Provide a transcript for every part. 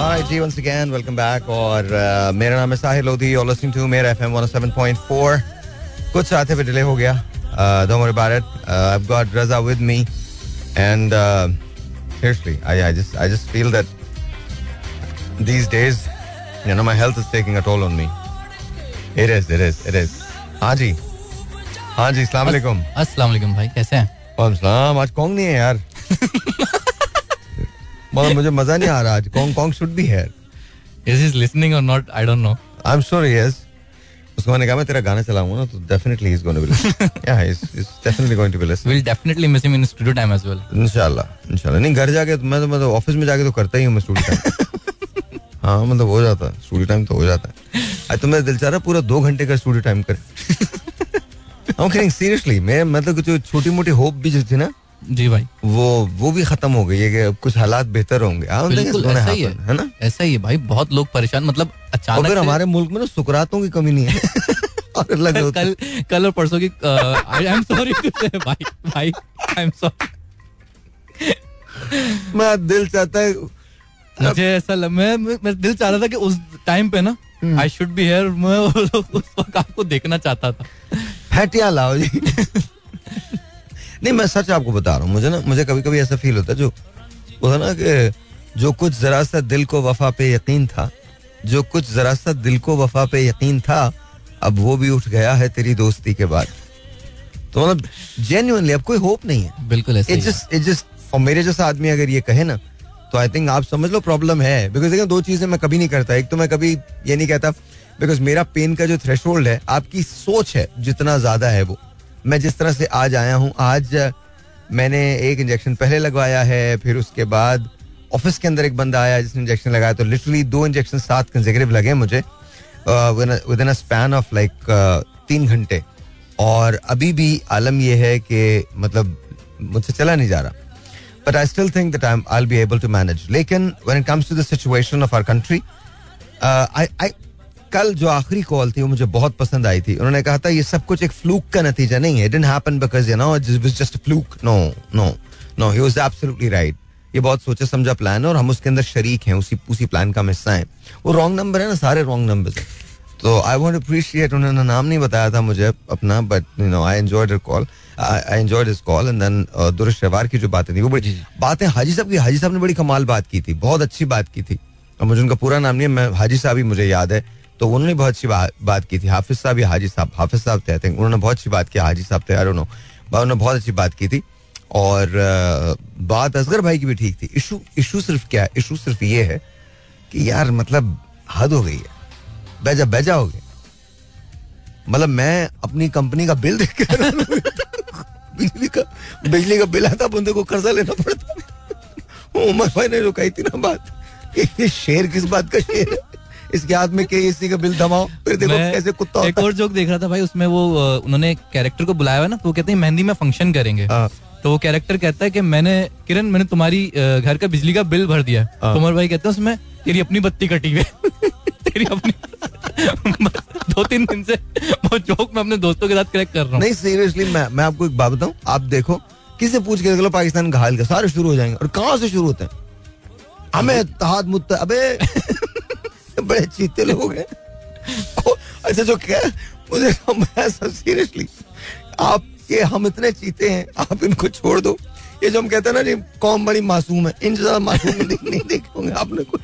Alright, जी once again, welcome back और uh, मेरा नाम है साहिल लोधी you're listening to मेरा FM 107.4 कुछ साथ पे डिले हो गया uh, don't worry about it uh, I've got Raza with me and uh, seriously I, I just I just feel that these days you know my health is taking a toll on me it is it is it is हाँ जी हाँ जी अस्सलाम वालेकुम अस्सलाम वालेकुम भाई कैसे हैं वालेकुम सलाम आज कौन नहीं है यार मगर मुझे मज़ा नहीं आ रहा आज। कौन कौन शुड बी है इज़ इज़ लिसनिंग और not I don't know I am sure yes उसको मैंने कहा मैं तेरा गाना चलाऊँगा ना तो definitely is going to be listen या is is definitely going to be listen will definitely miss him in studio time as well इंशाल्लाह इंशाल्लाह। नहीं घर जाके तो मैं तो मैं तो ऑफ़िस में जाके तो करता ही हूँ मैं स्टूडियो टाइम हाँ मतलब हो जाता है। स्टूडियो टाइम तो हो जाता है। आज तो मेरा दिल चाह रहा पूरा दो घंटे का स्टूडियो टाइम करे। सीरियसली मैं मतलब जो छोटी मोटी होप भी जो थी ना जी भाई। वो वो भी खत्म हो गई है कि कुछ हालात बेहतर होंगे। gonna ऐसा ही happen, है। ना? ऐसा ही है भाई बहुत लोग परेशान मतलब अचानक से- हमारे मुल्क में ना सुकरातों की कमी नहीं है और कल कल और परसों की आई एम सॉरी भाई भाई आई एम सॉरी मैं दिल चाहता है मुझे ऐसा लग, मैं मैं दिल चाह रहा था कि उस टाइम पे ना। आई शुड बी हियर मैं उस वक्त आपको देखना चाहता था। फैटिया लाओ जी। नहीं मैं सच आपको बता रहा हूँ मुझे ना मुझे कभी कभी ऐसा फील होता है जो था ना कि जो कुछ जरा सा दिल को वफा पे यकीन था जो कुछ जरा सा दिल को वफा पे यकीन था अब वो भी उठ गया है तेरी दोस्ती के बाद। तो मतलब जेन्युइनली अब कोई होप नहीं है। बिल्कुल इट जस्ट इट जस्ट और मेरे जैसा आदमी अगर ये कहे ना तो आई थिंक आप समझ लो प्रॉब्लम है। बिकॉज़ देखिए दो चीज़ें मैं कभी नहीं करता। एक तो मैं कभी ये नहीं कहता बिकॉज़ मेरा पेन का जो थ्रेश है आपकी सोच है जितना ज़्यादा है वो। मैं जिस तरह से आज आया हूँ, आज मैंने एक इंजेक्शन पहले लगवाया है, फिर उसके बाद ऑफ़िस के अंदर एक बंदा आया जिसने इंजेक्शन लगाया तो लिटरली दो इंजेक्शन सात कंसेक्यूटिव लगे मुझे within a span of like तीन घंटे। और अभी भी आलम यह है कि मतलब मुझसे चला नहीं जा रहा। But I still think that I I be able to manage लेकिन when it comes to the situation of our country I I कल जो आखिरी कॉल थी वो मुझे बहुत पसंद आई थी। उन्होंने कहा था ये सब कुछ एक फ्लूक का नतीजा नहीं है। It didn't happen because you know it was just fluke no no no he was absolutely right ये बहुत सोचा समझा प्लान है और हम उसके अंदर शरीक हैं उसी उसी प्लान का हिस्सा हैं। वो रॉन्ग नंबर है ना सारे रॉन्ग नंबर तो आई वांट अप्रिशिएट उन्होंने नाम नहीं बताया था मुझे अपना but you know I enjoyed call I enjoyed this call and then दुरुश की जो बातें थी वो बड़ी बातें हाजी साहब की हाजी साहब ने बड़ी कमाल बात की थी बहुत अच्छी बात की थी। और मुझे उनका पूरा नाम नहीं है मैं हाजी साहब ही मुझे याद है। तो उन्होंने बहुत अच्छी बा, बात की थी। हाफिज साहब या हाजी साहब हाफिज साहब थे आई थिंक उन्होंने बहुत अच्छी बात की हाजी साहब थे नो उन्होंने बहुत अच्छी बात की थी। और बात असगर भाई की भी ठीक थी। इशू इशू सिर्फ़ क्या है इशू सिर्फ़ ये है कि यार मतलब हद हो गई है। बेजा बेजा हो गया। मतलब मैं अपनी कंपनी का बिल देख के हैरान गया। बिजली का बिजली का बिल आता बंदे को कर्जा लेना पड़ता। उमर भाई ने जो कही थी ना बात शेर किस बात का शेर है? इसके हाथ में के एसी का बिल दबाओ फिर देखो कैसे कुत्ता एक और जोक देख रहा था भाई उसमें वो उन्होंने कैरेक्टर को बुलाया हुआ ना तो वो कहते हैं मेहंदी में फ़ंक्शन करेंगे हाँ। तो वो कैरेक्टर कहता है कि मैंने किरण मैंने तुम्हारी घर का बिजली का बिल भर दिया है। हाँ। भाई कहते हैं उसमें तेरी अपनी बत्ती कटी हुई तेरी अपनी दो तीन दिन से वो जोक मैं अपने दोस्तों के साथ क्रैक कर रहा हूँ नहीं सीरियसली मैं मैं आपको एक बात बताऊँ आप देखो किसी पूछ के देख लो पाकिस्तान का हाल क्या सारे शुरू हो जाएँगे और कहाँ से शुरू होते हैं हमें तहाद मुत्ता अबे बड़े चीते लोग हैं। को- ऐसे जो क्या मुझे सीरियसली आप ये हम इतने चीते हैं आप इनको छोड़ दो। ये जो हम कहते हैं ना जी कौम बड़ी मासूम है इनसे ज़्यादा मासूम नहीं देखे होंगे आपने कोई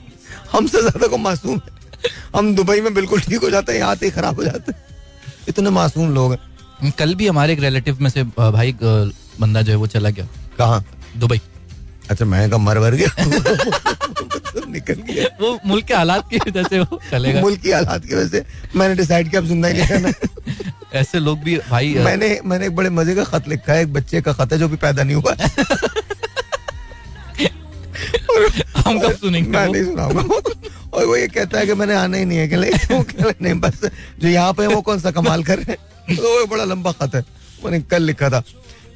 हमसे ज़्यादा को मासूम है। हम दुबई में बिल्कुल ठीक हो जाते हैं यहाँ आते ही खराब हो जाते हैं। इतने मासूम लोग हैं। कल भी हमारे एक रिलेटिव में से भाई बंदा जो है वो चला गया। कहाँ? दुबई। अच्छा मैं का मर वर गया? निकल गया। वो मुल्क के हालात की वजह से वो चलेगा। मुल्क की हालात की वजह से मैंने डिसाइड किया अब ज़िंदा ही नहीं रहना। ऐसे लोग भी भाई मैंने मैंने एक बड़े मज़े का खत लिखा है एक बच्चे का खत है जो भी पैदा नहीं हुआ। हम कब सुनेंगे मैं नहीं सुनाऊँगा। और वो ये कहता है कि मैंने आना ही नहीं है कि नहीं बस जो यहाँ पे वो कौन सा कमाल कर रहे हैं? तो वो बड़ा लंबा खत है। मैंने कल लिखा था।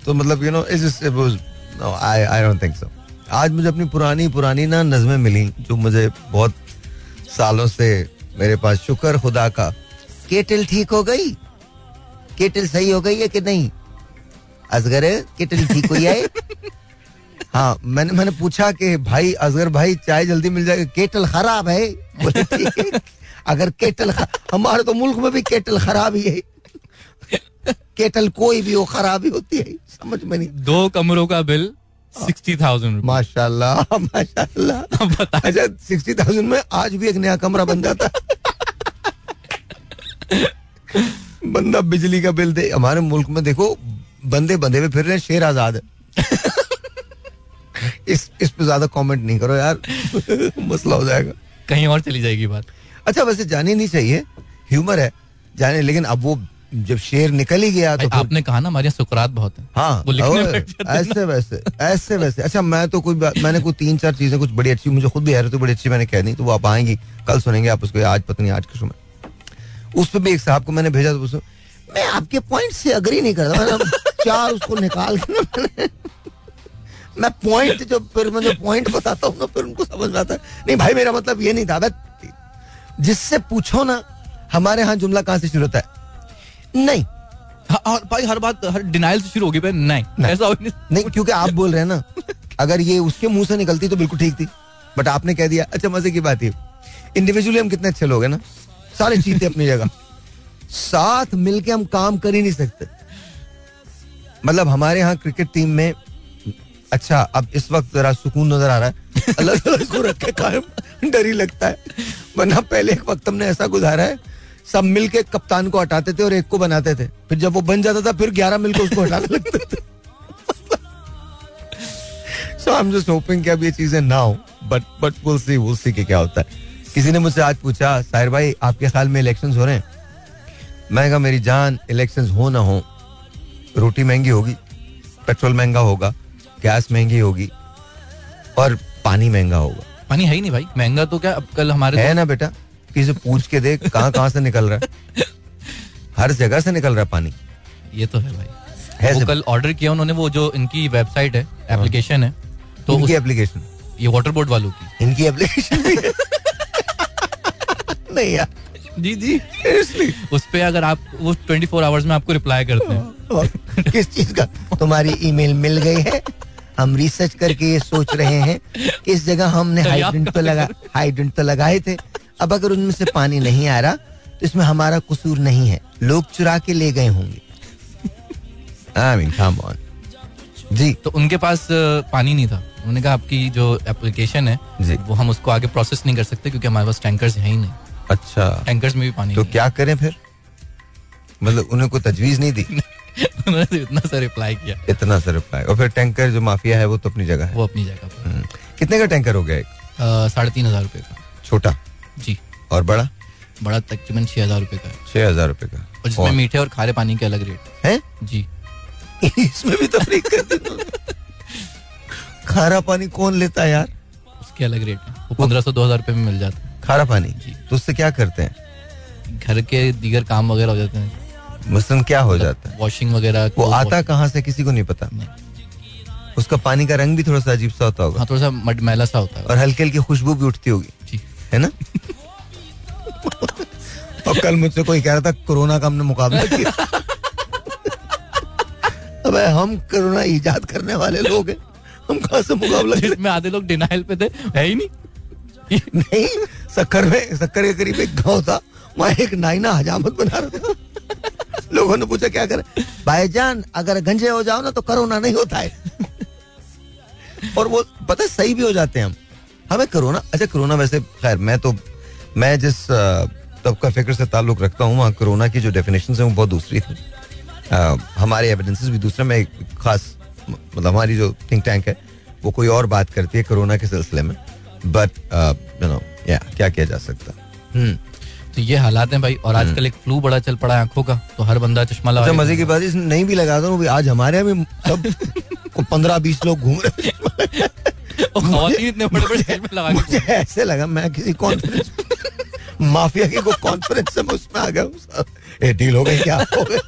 तो मतलब you know is I I don't think so आज मुझे अपनी पुरानी पुरानी ना नज़में मिली जो मुझे बहुत सालों से मेरे पास शुक्र खुदा का। केटल ठीक हो गई? केटल सही हो गई है कि नहीं? असगर केटल ठीक हुई है? हाँ मैंने मैंने पूछा कि भाई असगर भाई चाय जल्दी मिल जाएगी। केटल खराब है? बोले अगर केटल हमारे तो मुल्क में भी केटल खराब ही है। केटल कोई भी हो खराब ही होती है। समझ में नहीं। दो कमरों का बिल सिक्सटी थाउज़ेंड माशाल्लाह माशाल्लाह। अच्छा सिक्सटी थाउज़ेंड में आज भी एक नया कमरा बन जाता बंदा बिजली का बिल दे हमारे मुल्क में देखो बंदे बंदे हुए फिर रहे शेर आज़ाद। इस इस पे ज़्यादा कमेंट नहीं करो यार मसला हो जाएगा। कहीं और चली जाएगी बात। अच्छा वैसे जानी नहीं चाहिए ह्यूमर है जाने लेकिन अब वो जब शेर निकल ही गया तो आपने कहा ना हमारे यहाँ सुकरात बहुत है। हाँ वो लिखने ऐसे वैसे ऐसे वैसे। अच्छा मैं तो कोई मैंने कोई तीन चार चीज़ें कुछ बड़ी अच्छी मुझे खुद भी हैरत बड़ी अच्छी मैंने कह दी तो वो आप आएँगी कल सुनेंगे आप उसको आज पता नहीं आज के समय उस पर भी एक साहब को मैंने भेजा तो मैं आपके पॉइंट से अग्री नहीं करता मैंने चार उसको निकाल के ना मैंने मैं पॉइंट जो फिर मैं जो पॉइंट बताता हूँ ना फिर उनको समझ में आता है। नहीं भाई मेरा मतलब ये नहीं था। जिससे पूछो ना हमारे यहाँ जुमला कहाँ से शुरू होता है? नहीं। और भाई हर बात हर डिनाइल से शुरू होगी भाई नहीं। नहीं। ऐसा नहीं नहीं क्योंकि आप बोल रहे हैं ना अगर ये उसके मुँह से निकलती तो बिल्कुल ठीक थी। बट आपने कह दिया अच्छा मज़े की बात है इंडिविजुअली हम कितने अच्छे लोग हैं ना सारे चीते अपनी जगह। साथ मिलके हम काम कर ही नहीं सकते। मतलब हमारे यहाँ क्रिकेट टीम में अच्छा अब इस वक्त जरा सुकून नज़र आ रहा है। अल्लाह ताला इसको रख के कायम डर ही लगता है। वरना पहले एक वक्त हमने ऐसा गुजारा है सब मिलके कप्तान को हटाते थे और एक को बनाते थे। फिर जब वो बन जाता था फिर ग्यारह मिलकर उसको हटाने लगते थे। So I am just hoping कि अब ये चीज़ें ना हो but but will see will see कि क्या होता है। किसी ने मुझसे आज पूछा साहिर भाई आपके ख्याल में इलेक्शंस हो रहे हैं? मैं कहा मेरी जान इलेक्शंस हो ना हो रोटी महँगी होगी पेट्रोल महँगा होगा गैस महँगी होगी और पानी महँगा होगा। पानी है ही नहीं भाई महँगा तो क्या अब कल हमारे है ना बेटा? किसी से पूछ के देख कहाँ कहाँ से निकल रहा है। हर जगह से निकल रहा है पानी। ये तो है भाई। है वो कल ऑर्डर किया उन्होंने वो जो इनकी वेबसाइट है एप्लीकेशन है तो इनकी एप्लीकेशन ये वाटर बोर्ड वालों की। इनकी एप्लीकेशन नहीं यार। जी जी। उस पे अगर आप वो 24 फोर आवर्स में आपको रिप्लाई करते हैं। किस चीज़ का? तुम्हारी ईमेल मिल गई है। हम रिसर्च करके ये सोच रहे हैं। कि इस जगह हमने हाइड्रेंट तो लगा हाइड्रेंट तो लगाए थे। अब अगर उनमें से पानी नहीं आ रहा तो इसमें हमारा कसूर नहीं है। लोग चुरा के ले गए होंगे। आई मीन कम ऑन जी। तो उनके पास पानी नहीं था। उन्होंने कहा आपकी जो एप्लीकेशन है जी। वो हम उसको आगे प्रोसेस नहीं कर सकते क्योंकि हमारे पास टैंकर्स है ही नहीं। अच्छा। टैंकर्स में भी पानी तो क्या करें फिर? मतलब उन्हें कोई तजवीज नहीं दी? उन्होंने तो इतना सा रिप्लाई किया। इतना सा रिप्लाई और फिर टैंकर जो माफिया है वो तो अपनी जगह है। वो अपनी जगह पर हम्म। कितने का टैंकर हो गया एक? साढ़े तीन हज़ार रुपए का। छोटा। जी। और बड़ा? बड़ा तकरीबन छह हज़ार रुपए का। छह हज़ार रूपए का। और जिसमें मीठे और खारे पानी के अलग रेट है? जी। इसमें भी तफरीक कर खारा पानी कौन लेता है यार? उसके अलग रेट है। वो पंद्रह सौ दो हज़ार रूपए में मिल जाता है। खारा पानी? जी। तो उससे क्या करते हैं? घर के दीगर काम वगैरह हो जाते हैं। मसलन क्या हो जाता है? वॉशिंग वगैरह वो आता कहाँ से? किसी को नहीं पता। उसका पानी का रंग भी थोड़ा सा अजीब सा होता होगा। हाँ थोड़ा सा मड मैला सा होता है। और हल्की हल्की खुशबू भी उठती होगी। है ना? और कल मुझसे कोई कह रहा था कोरोना का हमने मुकाबला किया। अबे हम कोरोना इजाद करने वाले लोग हैं। हम कहाँ से मुकाबला जिसमें आधे लोग डिनाइल पे थे है ही नहीं। नहीं सक्कर में सक्कर के करीब एक गाँव था वहाँ एक नाइना हजामत बना रहा था। लोगों ने पूछा क्या करें? भाईजान अगर गंजे हो जाओ ना तो कोरोना नहीं होता है। और वो पता सही भी हो जाते हैं हम। हमें कोरोना अच्छा कोरोना वैसे, खैर, मैं तो मैं जिस तबका फ़िक्र से ताल्लुक रखता हूँ, वहाँ कोरोना की जो डेफिनेशन है, वो बहुत दूसरी थी हमारे एविडेंसेस भी दूसरे में एक खास मतलब हमारी जो थिंक टैंक है, वो कोई और बात करती है कोरोना के सिलसिले में। बट यू नो या क्या किया जा सकता? है हम्म। तो ये हालात हैं भाई और आजकल एक फ्लू बड़ा चल पड़ा है आँखों का तो हर बंदा चश्मा लगा अच्छा मज़े की बात नहीं भी लगा दो आज हमारे यहाँ भी सब पंद्रह बीस लोग घूम रहे इतने बड़े बड़े ऐसे लगा मैं किसी कॉन्फ्रेंस माफिया की को कॉन्फ्रेंस में उसमें आ गया ए डील हो गई क्या? हो गया।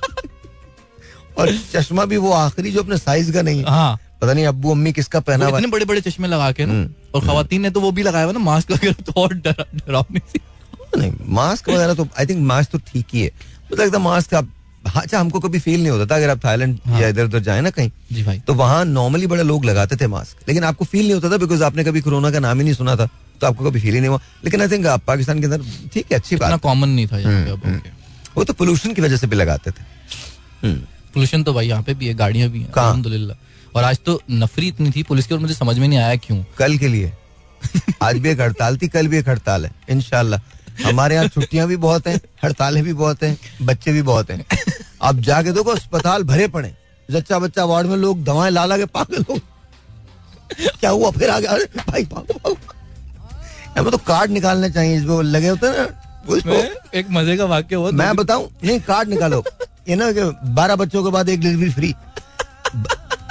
और चश्मा भी वो आखिरी जो अपने साइज़ का नहीं है। हाँ। पता नहीं अब्बू अम्मी किसका पहना हुआ इतने बड़े बड़े चश्मे लगा के ना हम्म, और खवातीन ने तो वो भी लगाया हुआ ना मास्क वगैरह तो और डरा- डरावनी सी। नहीं मास्क वगैरह तो आई थिंक मास्क तो ठीक ही है। मुझे लगता है मास्क आप हाँ, अच्छा हमको कभी फील नहीं होता था अगर आप थाईलैंड हाँ। या इधर उधर जाए ना कहीं जी भाई। तो वहाँ नॉर्मली बड़े लोग लगाते थे मास्क लेकिन आपको फील नहीं होता था बिकॉज़ आपने कभी कोरोना का नाम ही नहीं सुना था तो आपको कभी फील ही नहीं हुआ। लेकिन आई थिंक पाकिस्तान के अंदर ठीक है अच्छी बात। कॉमन नहीं था हम्म, ओके वो तो पोल्यूशन की वजह से भी लगाते थे। हम्म, पोल्यूशन तो भाई यहाँ पे भी है गाड़ियाँ भी हैं कहाँ? अल्हम्दुलिल्लाह। और आज तो नफरी इतनी थी पुलिस की और मुझे समझ में नहीं आया क्यों। कल के लिए। आज भी एक हड़ताल थी कल भी एक हड़ताल है इनशाला हमारे यहाँ छुट्टियाँ भी बहुत हैं हड़तालें भी बहुत हैं बच्चे भी बहुत हैं। अब जाके देखो अस्पताल भरे पड़े जच्चा बच्चा वार्ड में लोग दवाएँ ला ला के पागल हो क्या हुआ? फिर आ गया अरे भाई भागो हमें तो कार्ड निकालने चाहिए इसमें लगे होते ना एक मज़े का वाक्य हुआ मैं बताऊँ नहीं कार्ड निकालो। ये ना कि बारह बच्चों के बाद एक डिलीवरी फ्री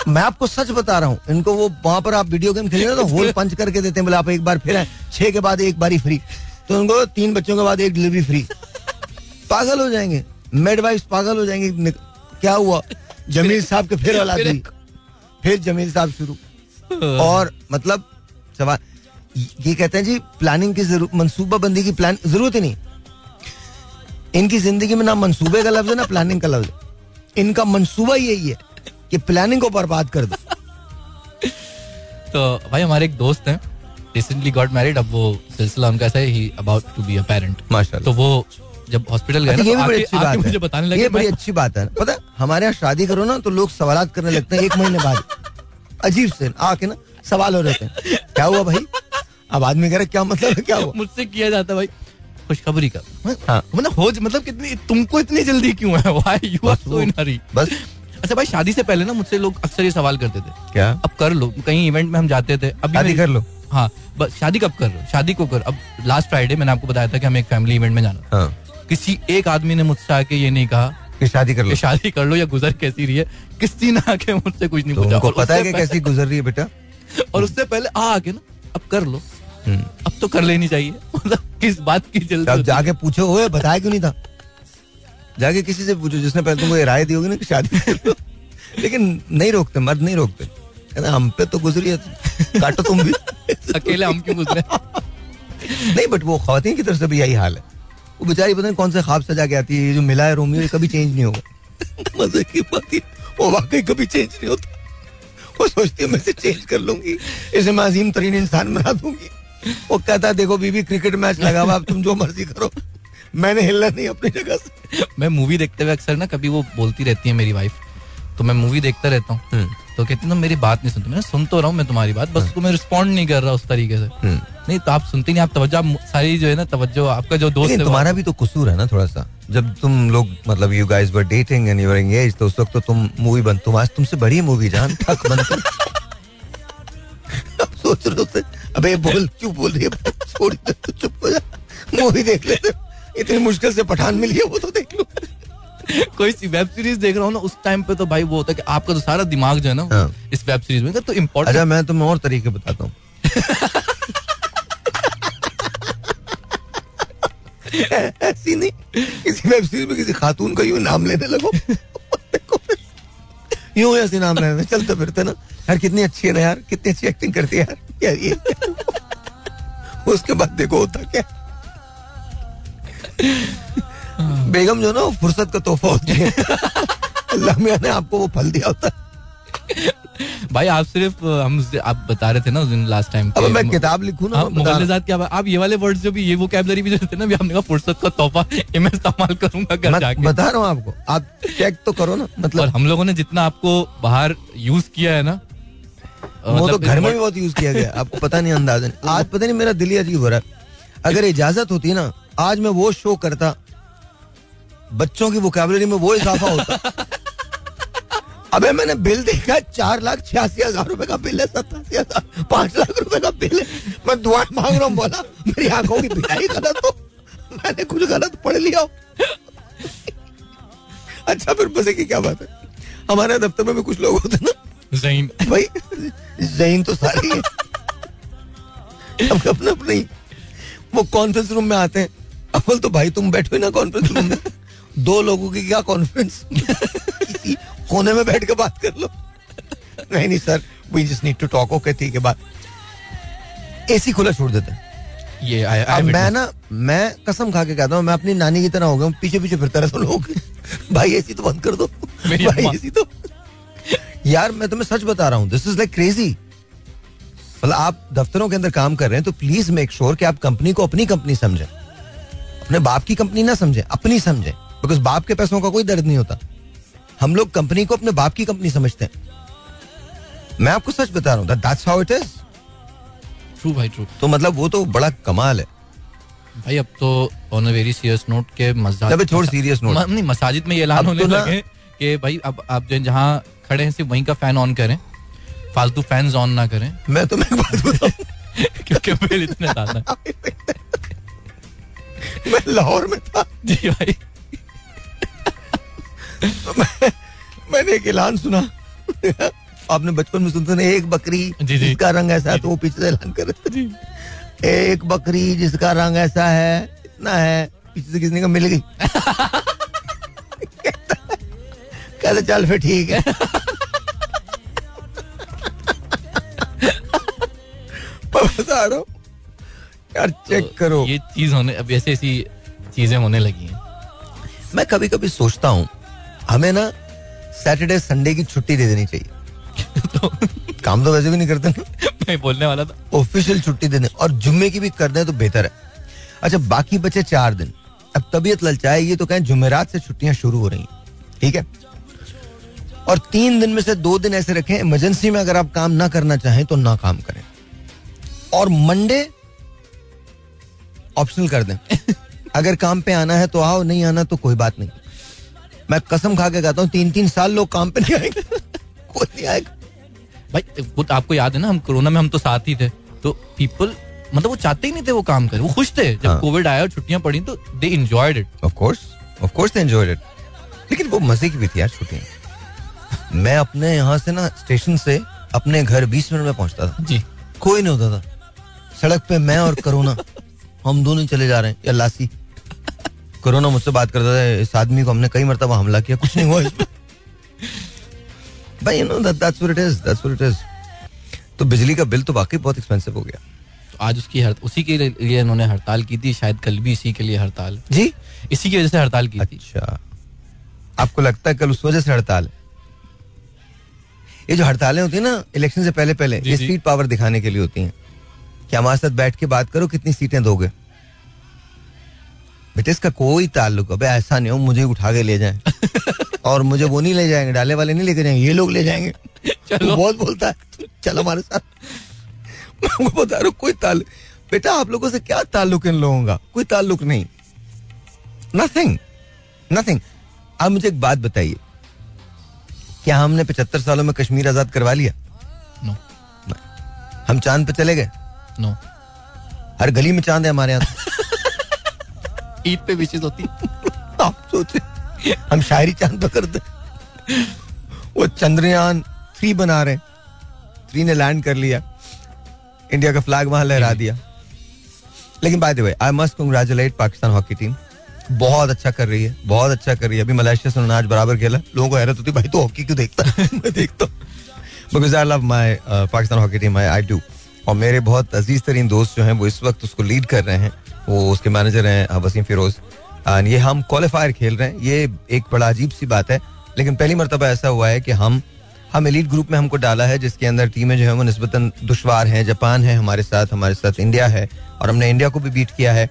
मैं आपको सच बता रहा हूँ इनको वो वहाँ पर आप वीडियो गेम खेले तो होल पंच करके देते हैं बोले आप एक बार फिर आए छह के बाद एक बारी फ्री तो उनको तीन बच्चों के बाद एक डिलीवरी फ्री पागल हो जाएँगे। मेडवाइफ पागल हो जाएँगे। क्या हुआ? जमील साहब के फिर औलाद हुई। फिर जमील साहब शुरू। और मतलब सवाल ये कहते हैं जी प्लानिंग की ज़रूरत मनसूबा बंदी की प्लान ज़रूरत ही नहीं। इनकी ज़िंदगी में ना मंसूबे का लफ्ज है ना प्लानिंग का लफ्ज इनका मंसूबा यही है कि प्लानिंग को बर्बाद कर दो। तो भाई हमारे एक दोस्त हैं। रिसेंटली गॉट मैरिड अब वो सिलसिला उनका ऐसा ही about to be a parent माशाल्लाह। तो वो जब हॉस्पिटल गए ना ये तो भी बड़ी अच्छी बात मुझे बताने लगे ये बड़ी अच्छी बात है। पता है हमारे यहाँ शादी करो ना तो लोग सवाल करने लगते हैं एक महीने बाद। अजीब से आके ना सवाल हो रहते हैं। क्या हुआ भाई? अब आदमी कह रहा क्या मतलब क्या हुआ? मुझसे किया जाता है भाई खुशखबरी का। हाँ। मतलब हो मतलब कितनी तुमको इतनी जल्दी क्यों है? Why you are so in hurry बस। अच्छा भाई शादी से पहले ना मुझसे लोग अक्सर ये सवाल करते थे। क्या? अब कर लो कहीं इवेंट में हम जाते थे अभी शादी कर लो। हाँ बस शादी कब कर रहे हो? शादी को कर अब लास्ट फ्राइडे मैंने आपको बताया था कि हमें एक फैमिली इवेंट में जाना हाँ। किसी एक आदमी ने मुझसे आके ये नहीं कहा कि शादी कर लो। शादी कर लो या गुजर कैसी रही है। किसी ने आके मुझसे कुछ नहीं तो पूछा। पता है कि कैसी गुजर रही है बेटा? और उससे पहले आ आके ना अब कर लो। हम्म। अब तो कर लेनी चाहिए। मतलब किस बात की जल्दी अब जाके पूछो हुए बताया क्यों नहीं था? जाके किसी से पूछो जिसने पहले तुमको राय दी होगी ना कि शादी कर लो। लेकिन नहीं रोकते मर्द नहीं रोकते। हम पे तो गुजरी है काटो तुम भी. अकेले हम क्यों गुजरे? नहीं बट वो खातन की तरफ़ से भी यही हाल है। वो बेचारी पता नहीं कौन से ख्वाब सजा के आती है जो मिला है रोमियो कभी चेंज नहीं होगा। मज़े की बात है वो वाकई कभी चेंज नहीं होता। वो सोचती है मैं इसे चेंज कर लूँगी इसे मैं अजीम तरीन इंसान बना दूँगी। वो कहता है देखो बीबी क्रिकेट मैच लगा हुआ तुम जो मर्ज़ी करो। मैंने हिलना नहीं अपनी जगह से। मैं मूवी देखते हुए अक्सर ना कभी वो बोलती रहती है मेरी वाइफ तो मैं मूवी देखता रहता हूँ। तो कहती तुम मेरी बात नहीं सुनते। मैं सुन तो रहा हूँ मैं तुम्हारी बात बस उसको मैं रिस्पॉन्ड नहीं कर रहा उस तरीके से। हम्म। नहीं तो आप सुनते नहीं आप तवज्जो आप सारी जो है ना तवज्जो आपका जो दोस्त है तुम्हारा भी तो कसूर है ना थोड़ा सा जब तुम लोग मतलब you guys were dating and you were engage तो उस वक्त तो तुम मूवी बन तुम आज तुमसे बड़ी मूवी जान थक बन तुम। अब सोच रहे होते अबे बोल क्यों बोल रही है? छोड़ दे तू चुप हो जा। मूवी देख लेते इतनी मुश्किल से पठान मिली है वो तो देख कोई सी वेब सीरीज़ देख रहा हूँ ना उस टाइम पे तो भाई वो होता है कि आपका तो सारा दिमाग जो है ना हाँ। इस वेब सीरीज़ में तो इम्पोर्टेंट अच्छा मैं तुम्हें और तरीके बताता हूँ। ऐसी नहीं किसी वेब सीरीज़ में किसी खातून का यूँ नाम लेने लगो। यूँ ऐसे नाम लेने चलते फिरते ना। यार कितनी अच्छी है ना यार कितनी अच्छी एक्टिंग करती है यार। यार ये? उसके बाद देखो होता क्या। बेगम जो ना फुर्सत का तोहफा होती है। अल्लाह मियाँ ने आपको वो फल दिया होता भाई आप सिर्फ़ हम आप बता रहे थे ना उस दिन लास्ट टाइम अब मैं किताब लिखूं ना हाँ, मैं बता रहा हूँ। मुगल क्या आप ये वाले वर्ड्स जो भी ये वोकैबुलरी भी जो थे ना भी आपने कहा फुर्सत का तोहफा ये मैं इस्तेमाल करूँगा घर जाके। बता रहा हूँ आपको आप चेक तो करो ना और मतलब हम लोगों ने जितना आपको बाहर यूज़ किया है ना वो तो मतलब घर में भी बहुत यूज़ किया गया आपको पता नहीं अंदाज़ा नहीं। आज पता नहीं मेरा दिल ही अजीब हो रहा है। अगर इजाज़त होती ना आज मैं वो शो करता बच्चों की वोकेबलरी में वो इजाफा होता। अबे मैंने बिल देखा चार लाख छियासी हज़ार रुपए का बिल है सतासी हज़ार पाँच लाख रुपए का बिल है। मैं दुआ मांग रहा हूँ बोला मेरी आँखों की बिनाई गलत हो। मैंने कुछ गलत पढ़ लिया अच्छा फिर मज़े की क्या बात है? हमारे दफ्तर में भी कुछ लोग होते हैं ना। जहीन भाई जहीन तो सारे ही अपने अपने ही। वो कॉन्फ्रेंस रूम में आते हैं। अव्वल तो भाई तुम बैठो ही ना कॉन्फ्रेंस रूम में। दो लोगों की क्या कॉन्फ्रेंस कोने में बैठ के बात कर लो। नहीं नहीं sir we just need to talk okay ठीक है बात। एसी खुला छोड़ देते हैं। ये I, I मैं ना मैं कसम खा के कहता हूँ मैं अपनी नानी की तरह हो गया हूँ पीछे पीछे फिरता रहता हूँ लोग भाई एसी तो बंद कर दो। भाई। एसी तो। यार मैं तुम्हें सच बता रहा हूँ दिस इज़ लाइक क्रेजी मतलब आप दफ्तरों के अंदर काम कर रहे हैं तो प्लीज़ मेक श्योर कि आप कंपनी को अपनी कंपनी समझें। अपने बाप की कंपनी ना समझें अपनी समझें। बिकॉज़ बाप के पैसों का कोई दर्द नहीं होता। हम लोग कंपनी को अपने बाप की कंपनी समझते हैं। मैं आपको सच बता रहा हूँ that's how it is true भाई ट्रू तो मतलब वो तो बड़ा कमाल है। भाई अब तो on a very serious note के मस्जिद अबे छोड़ serious note। नहीं मसाजिद में ये ऐलान होने तो लगे कि भाई अब आप जो जहाँ खड़े हैं सिर्फ़ वहीं का फ़ैन ऑन करें। फालतू फैंस ऑन ना करें। मैं बात बताऊँ। क्योंकि बिल इतने ज़्यादा मैं लाहौर में था। जी भाई। तो मैं, मैंने एक ऐलान सुना। आपने बचपन में सुनते ना एक बकरी। जिसका रंग ऐसा है तो वो पीछे से ऐलान कर रहे थे। एक बकरी जिसका रंग ऐसा है इतना है पीछे से किसी का मिल गई। कहते चल फिर ठीक है। बता रहा यार चेक तो करो। ये चीज़ होने अब ऐसी ऐसी चीज़ें होने लगी हैं। मैं कभी कभी सोचता हूँ हमें ना सैटरडे संडे की छुट्टी दे देनी चाहिए। तो काम तो वैसे भी नहीं करते ना। मैं बोलने वाला था। ऑफिशियल छुट्टी देने और जुम्मे की भी कर दें तो बेहतर है। अच्छा बाकी बचे चार दिन। अब तबीयत ललचाए ये तो कहें जुमेरात से छुट्टियाँ शुरू हो रही हैं। ठीक है? और तीन दिन में से दो दिन ऐसे रखें इमरजेंसी में अगर आप काम ना करना चाहें तो ना काम करें। और मंडे ऑप्शनल कर दें। अगर काम पे आना है तो आओ नहीं आना तो कोई बात नहीं। मैं कसम खा के कहता हूँ तीन तीन साल लोग काम पे नहीं आएँगे। कोई नहीं आएगा। भाई वो तो आपको याद है ना हम कोरोना में हम तो साथ ही थे। तो पीपल मतलब वो चाहते ही नहीं थे वो काम करें वो खुश थे। जब हाँ। कोविड आया और छुट्टियाँ पड़ी तो they enjoyed it of course of course they enjoyed it लेकिन वो मज़े की भी थी यार छुट्टियाँ। मैं अपने यहाँ से ना स्टेशन से अपने घर 20 मिनट में पहुँचता था। जी। कोई नहीं होता था। सड़क पे मैं और करोना हम दोनों चले जा रहे हैं। या लासी कोरोना मुझसे बात करता था इस आदमी को हमने कई मरतबा हमला किया कुछ नहीं हुआ इसमें भाई you know that's what it is that's what it is तो बिजली का बिल तो वाकई बहुत एक्सपेंसिव हो गया। तो आज उसकी हड़, उसी के लिए इन्होंने हड़ताल की थी शायद कल भी इसी के लिए हड़ताल। जी? इसी की वजह से हड़ताल की थी। अच्छा। आपको लगता है कल उस वजह से हड़ताल ये जो हड़तालें होती है ना इलेक्शन से पहले पहले ये। स्ट्रीट पावर दिखाने के लिए होती हैं। कि हमारे साथ बैठ के बात करो कितनी सीटें दोगे? बेटे इसका कोई ताल्लुक अबे ऐसा नहीं हो मुझे उठा के ले जाए। और मुझे वो नहीं ले जाएँगे डाले वाले नहीं लेके जाएँगे ये लोग ले जाएँगे। चलो। बहुत बोलता है। चल हमारे साथ। मैं बता रहा हूँ कोई ताल्लुक बेटा आप लोगों से क्या ताल्लुक इन लोगों का? कोई ताल्लुक नहीं। नथिंग नथिंग आप मुझे एक बात बताइए। क्या हमने पचहत्तर सालों में कश्मीर आज़ाद करवा लिया? No no. हम चाँद पे चले गए? No no. हर गली में चाँद है हमारे यहाँ ईद पे विशेष होती। तो। आप सोचे। हम शायरी चाँद पे करते वो चंद्रयान थ्री बना रहे थ्री ने लैंड कर लिया। इंडिया का फ्लैग वहाँ लहरा दिया। लेकिन by the way I must congratulate Pakistan hockey team बहुत अच्छा कर रही है। बहुत अच्छा कर रही है। अभी मलेशिया से उन्होंने आज बराबर खेला। लोगों को हैरत होती भाई तो हॉकी क्यों देखता? मैं देखता because I love my Pakistan hockey team I I do और मेरे बहुत अज़ीज़ तरीन दोस्त जो हैं, वो इस वक्त उसको लीड कर रहे हैं। वो उसके मैनेजर हैं uh, वसीम फिरोज। ये हम क्वालिफायर खेल रहे हैं। ये एक बड़ा अजीब सी बात है लेकिन पहली मरतबा ऐसा हुआ है कि हम हम एलीट ग्रुप में हमको डाला है जिसके अंदर टीमें जो है वो नस्बता दुशवार हैं जापान है हमारे साथ हमारे साथ इंडिया है और हमने इंडिया को भी बीट किया है।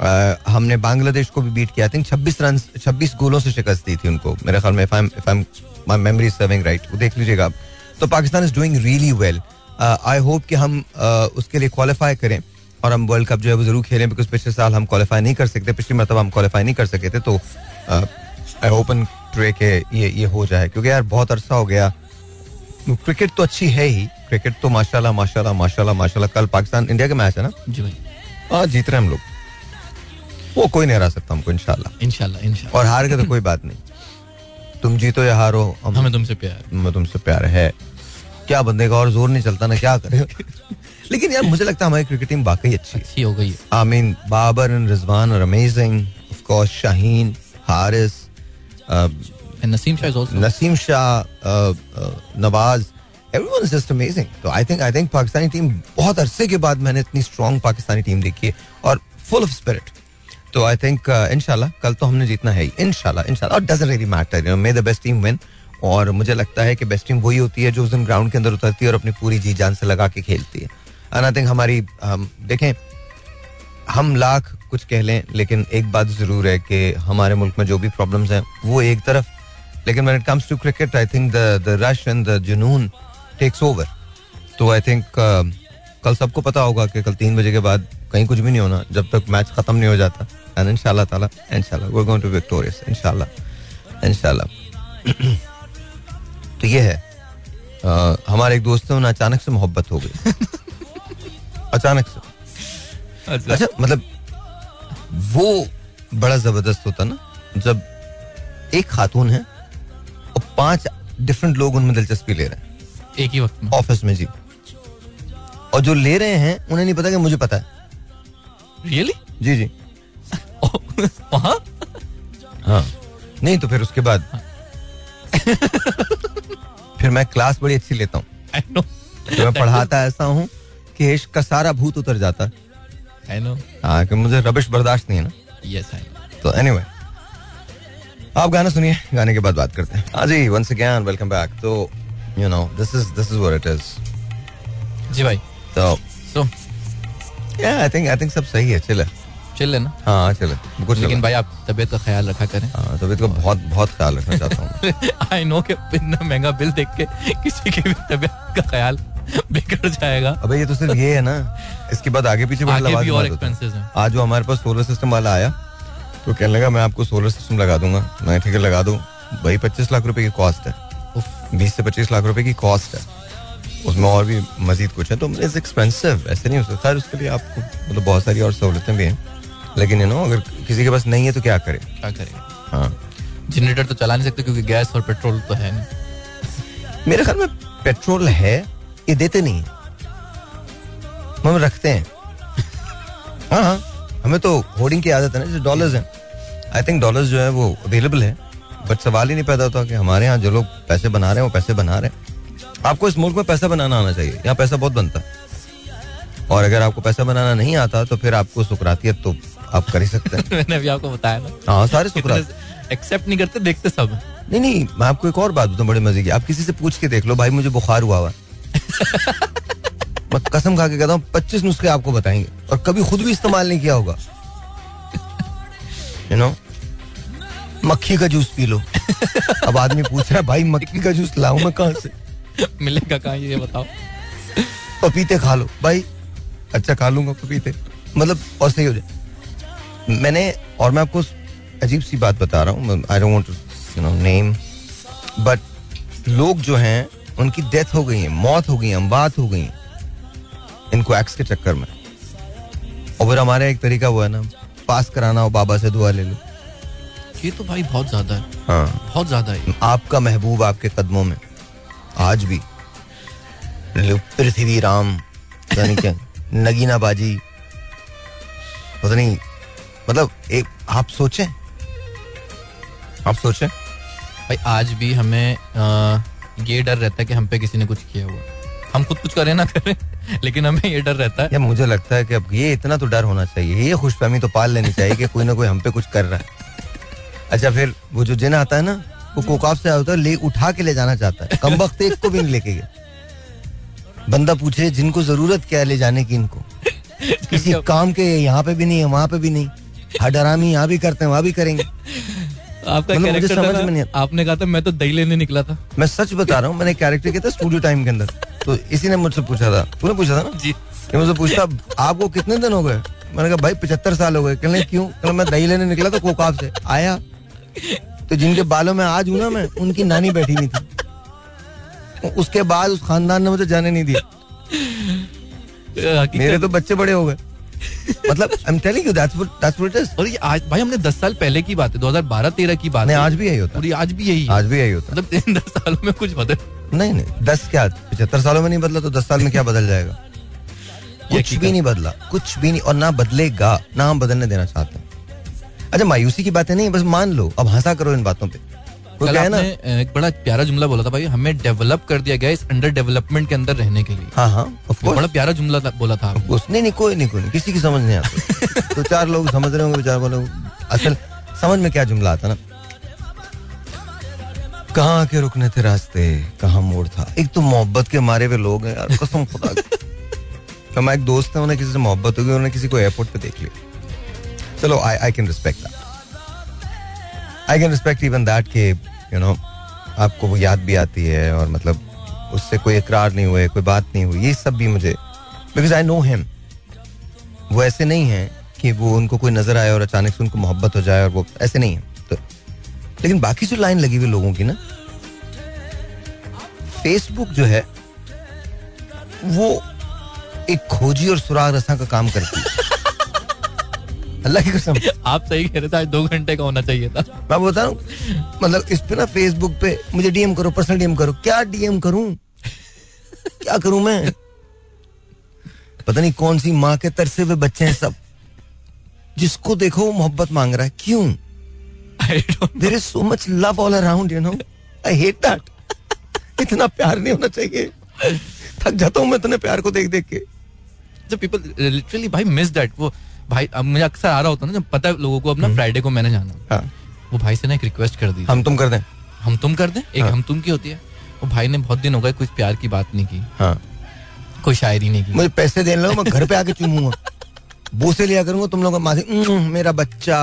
अ, हमने बांग्लादेश को भी बीट किया थिंक 26 रन 26 गोलों से शिकस्त दी थी उनको। मेरे ख्याल में माय मेमोरी सर्विंग राइट वो देख लीजिएगा आप। तो Pakistan is doing really well I hope कि हम अ, उसके लिए क्वालिफाई करें। और हम वर्ल्ड कप जो है वो ज़रूर खेलें बिकॉज़ पिछले साल हम क्वालिफाई नहीं कर सकते पिछली मरतबा हम क्वालिफाई नहीं कर सके थे तो आई ओपन ट्रे के ये ये हो जाए। क्योंकि यार बहुत अरसा हो गया। क्रिकेट तो अच्छी है ही। क्रिकेट तो माशाल्लाह माशाल्लाह माशाल्लाह माशाल्लाह। कल पाकिस्तान इंडिया का मैच है ना? जी भाई। हाँ जीत रहे हम लोग। वो कोई नहीं हरा सकता हमको इंशाल्लाह। इंशाल्लाह इंशाल्लाह। और हार के तो कोई बात नहीं। तुम जीतो या हारो हम हमें तुमसे प्यार। मैं तुमसे प्यार है। क्या बंदे का और ज़ोर नहीं चलता ना क्या करे? लेकिन यार मुझे लगता है हमारी क्रिकेट टीम वाकई अच्छी अच्छी हो गई है। I mean Babar and Rizwan are amazing of course Shaheen Haris Naseem Shah Naseem Shah Nawaz everyone is just amazing तो I think I think Pakistani team बहुत अरसे के बाद मैंने इतनी स्ट्रॉन्ग पाकिस्तानी टीम देखी है और फुल ऑफ़ स्पिरिट तो आई थिंक इनशाला कल तो हमने जीतना है ही। इनशाला इनशाला और doesn't really matter may the best team win और मुझे लगता है कि बेस्ट टीम वही होती है जो उस दिन ग्राउंड के अंदर उतरती है और अपनी पूरी जी जान से लगा के खेलती है। आई थिंक हमारी हम देखें हम लाख कुछ कह लें लेकिन एक बात ज़रूर है कि हमारे मुल्क में जो भी प्रॉब्लम्स हैं वो एक तरफ़। लेकिन when it comes to cricket I think the rush and the junoon takes over तो आई थिंक कल सबको पता होगा कि कल तीन बजे के बाद कहीं कुछ भी नहीं होना जब तक मैच खत्म नहीं हो जाता। एंड इंशाल्लाह ताला इंशाल्लाह वी गोइंग टू विक्टोरियस इंशाल्लाह इंशाल्लाह। तो ये है uh, हमारे एक दोस्त से उन्हें अचानक से मोहब्बत हो गई। अचानक से। अच्छा। अच्छा मतलब वो बड़ा ज़बरदस्त होता ना जब एक खातून है और पाँच डिफरेंट लोग उनमें दिलचस्पी ले रहे हैं। एक ही वक्त में। ऑफ़िस में जी। और जो ले रहे हैं उन्हें नहीं पता कि मुझे पता है। Really really? जी जी। वहाँ? हाँ। नहीं तो फिर उसके बाद फिर मैं क्लास बड़ी अच्छी लेता हूँ। तो मैं पढ़ाता ऐसा हूँ। कि इश्क का सारा भूत उतर जाता है। हाँ कि मुझे रबिश बर्दाश्त नहीं है ना। यस नो तो एनीवे आप गाना सुनिए गाने के बाद बात करते हैं। हाँ जी वंस अगेन वेलकम बैक तो you know this is this is what it is जी भाई। तो तो या आई थिंक आई थिंक सब सही है चले चिल लेना हाँ चले कुछ लेकिन लेकिन भाई आप तबीयत का ख्याल रखा करें। हाँ तबीयत का बहुत बहुत ख्याल रखना चाहता हूँ। आई नो कि इतना महँगा बिल देख के किसी की भी तबीयत का ख्याल बिगड़ जाएगा। अबे ये तो सिर्फ़ ये है ना। इसके बाद आगे पीछे बड़ी आगे भी और। एक्सपेंसेस हैं। आज जो हमारे पास सोलर सिस्टम वाला आया तो कहने लगा मैं आपको सोलर सिस्टम लगा दूँगा। मैं ठीक है लगा दूँ। भाई पच्चीस लाख रुपए की कॉस्ट है। बीस से पच्चीस लाख रुपए की कॉस्ट है। उसमें और भी मजीद कुछ है तो इट्स एक्सपेंसिव ऐसे नहीं हो सकता। खैर उसके लिए आपको मतलब बहुत सारी और सहूलतें भी हैं। लेकिन यू नो अगर किसी के पास नहीं है तो क्या करे? क्या करेगा हाँ। जनरेटर तो चला नहीं सकते क्योंकि गैस और पेट्रोल तो है नहीं। मेरे ख्याल में पेट्रोल है ये देते नहीं हम रखते हैं। हाँ हाँ। हमें तो होर्डिंग की आदत है ना जैसे डॉलर्स हैं। आई थिंक डॉलर्स जो है वो अवेलेबल है बट सवाल ही नहीं पैदा होता कि हमारे यहाँ जो लोग पैसे बना रहे हैं वो पैसे बना रहे हैं। आपको इस मुल्क में पैसा बनाना आना चाहिए यहाँ पैसा बहुत बनता है। और अगर आपको पैसा बनाना नहीं आता तो फिर आपको सुकरातियत तो आप कर ही सकते हैं। मैंने अभी आपको बताया ना। हाँ सारे सुकरात। एक्सेप्ट नहीं करते देखते सब। नहीं नहीं मैं आपको एक और बात बताऊँ बड़े मज़े की। आप किसी से पूछ के देख लो भाई मुझे बुखार हुआ हुआ मैं कसम खा के कहता हूँ पच्चीस नुस्खे आपको बताएँगे। और कभी खुद भी इस्तेमाल नहीं किया होगा। यू नो मक्खी का जूस पी लो। अब आदमी पूछ रहा है भाई मक्खी का जूस लाऊं मैं कहाँ से? मिलेगा कहाँ ये बताओ। पपीते खा लो। भाई अच्छा खा लूँगा पपीते। मतलब और सही हो जाए। मैंने और मैं आपको अजीब सी बात बता रहा हूँ। I don't want to you know name but लोग जो हैं उनकी डेथ हो गई है मौत हो गई है अम्बात हो गई इनको एक्स के चक्कर में। और फिर हमारा एक तरीका वो है ना पास कराना हो बाबा से दुआ ले लो। ये तो भाई बहुत ज़्यादा है। हाँ। बहुत ज़्यादा है। आपका महबूब आपके कदमों में आज भी। पृथ्वी राम क्या नगीना बाजी पता नहीं मतलब एक आप सोचें। आप सोचें। भाई आज भी हमें आ, ये डर रहता है कि हम पे किसी ने कुछ किया हुआ। हम खुद कुछ करें ना करें लेकिन हमें ये डर रहता है। या मुझे लगता है कि अब ये इतना तो डर होना चाहिए ये खुशफहमी तो पाल लेनी चाहिए कि कोई ना कोई हम पे कुछ कर रहा है। अच्छा फिर वो जो जिन आता है ना वो कोकाब से आता है ले उठा के ले जाना चाहता है। कम वक्त एक को भी नहीं लेके गया। बंदा पूछे जिनको ज़रूरत क्या है ले जाने की इनको? किसी काम के यहाँ पे भी नहीं है वहाँ पे भी नहीं। हर डरामी यहाँ भी करते हैं वहाँ भी करेंगे। आपका मतलब कैरेक्टर समझ में नहीं आपने कहा था मैं तो दही लेने निकला था। मैं सच बता रहा हूँ मैंने कैरेक्टर किया था स्टूडियो टाइम के अंदर। तो इसी ने मुझसे पूछा था। तूने पूछा था ना? जी। मुझसे पूछता आपको कितने दिन हो गए? मैंने कहा भाई पचहत्तर साल हो गए। कहने क्यों? कहने मैं दही लेने निकला था कोकाब से आया। तो जिनके बालों में आज हूँ ना मैं उनकी नानी बैठी हुई थी। उसके बाद उस खानदान ने मुझे जाने नहीं दिया। मेरे तो बच्चे बड़े हो गए। मतलब I am telling you that's that's what it is और ये आज भाई हमने दस साल पहले की बात है 2012-13 की बात है। आज भी यही होता पूरी आज भी यही आज भी यही होता है। मतलब इन दस सालों में कुछ बदल नहीं नहीं दस क्या पचहत्तर सालों में नहीं बदला तो दस साल में क्या बदल जाएगा? कुछ भी नहीं बदला कुछ भी नहीं और ना बदलेगा ना हम बदलने देना चाहते हैं। अच्छा मायूसी की बातें नहीं बस मान लो अब हंसा करो इन बातों पे। वो कल आपने एक बड़ा प्यारा जुमला बोला था भाई हमें डेवलप कर दिया गया इस अंडर डेवलपमेंट के अंदर रहने के लिए। हाँ हाँ. बड़ा प्यारा जुमला बोला था उसने नहीं कोई नहीं कोई नहीं किसी की समझ नहीं आती। तो चार लोग समझ रहे होंगे बेचारे बोले असल समझ में क्या जुमला आता ना? कहाँ के रुकने थे रास्ते कहाँ मोड़ था? एक तो मोहब्बत के मारे हुए लोग हैं यार कसम खुदा तो हमारा एक दोस्त है उन्हें किसी से मोहब्बत हो गई उन्होंने किसी को एयरपोर्ट पे देख लिया। चलो I I can respect that I can respect even that के यू नो आपको वो याद भी आती है और मतलब उससे कोई इकरार नहीं हुए, कोई बात नहीं हुई, ये सब भी मुझे बिकॉज़ आई नो हिम वो ऐसे नहीं है कि वो उनको कोई नज़र आए और अचानक से उनको मोहब्बत हो जाए और वो ऐसे नहीं है। तो लेकिन बाकी जो लाइन लगी हुई लोगों की ना फेसबुक जो है, वो एक खोजी और सुराग रसा का काम करती है। अल्लाह की कसम। आप सही कह रहे थे आज दो घंटे का होना चाहिए था। मैं बता रहा हूँ मतलब इस पे ना फेसबुक पे मुझे डीएम करो पर्सनल डीएम करो। क्या डीएम करूँ? क्या करूँ मैं? पता नहीं कौन सी माँ के तरसे हुए बच्चे हैं सब जिसको देखो वो मोहब्बत मांग रहा है। क्यों? There is so much love all around you know I hate that इतना प्यार नहीं होना चाहिए। थक जाता हूँ मैं इतने प्यार को देख देख के पीपल लिटरली भाई मिस दैट वो भाई अब मुझे अक्सर आ रहा होता है ना जब पता है लोगों को अब ना फ्राइडे को मैंने जाना हाँ। वो भाई से ना एक रिक्वेस्ट कर दी हम तुम कर दें। हम तुम कर दें? एक हाँ। हम तुम की होती है। वो भाई ने बहुत दिन हो गए कुछ प्यार की बात नहीं की। हाँ। कोई शायरी नहीं की। मुझे पैसे देने लो मैं घर पे आके चूमूँगा। बोसे लिया करूँगा तुम लोग माथे "उम्म, मेरा बच्चा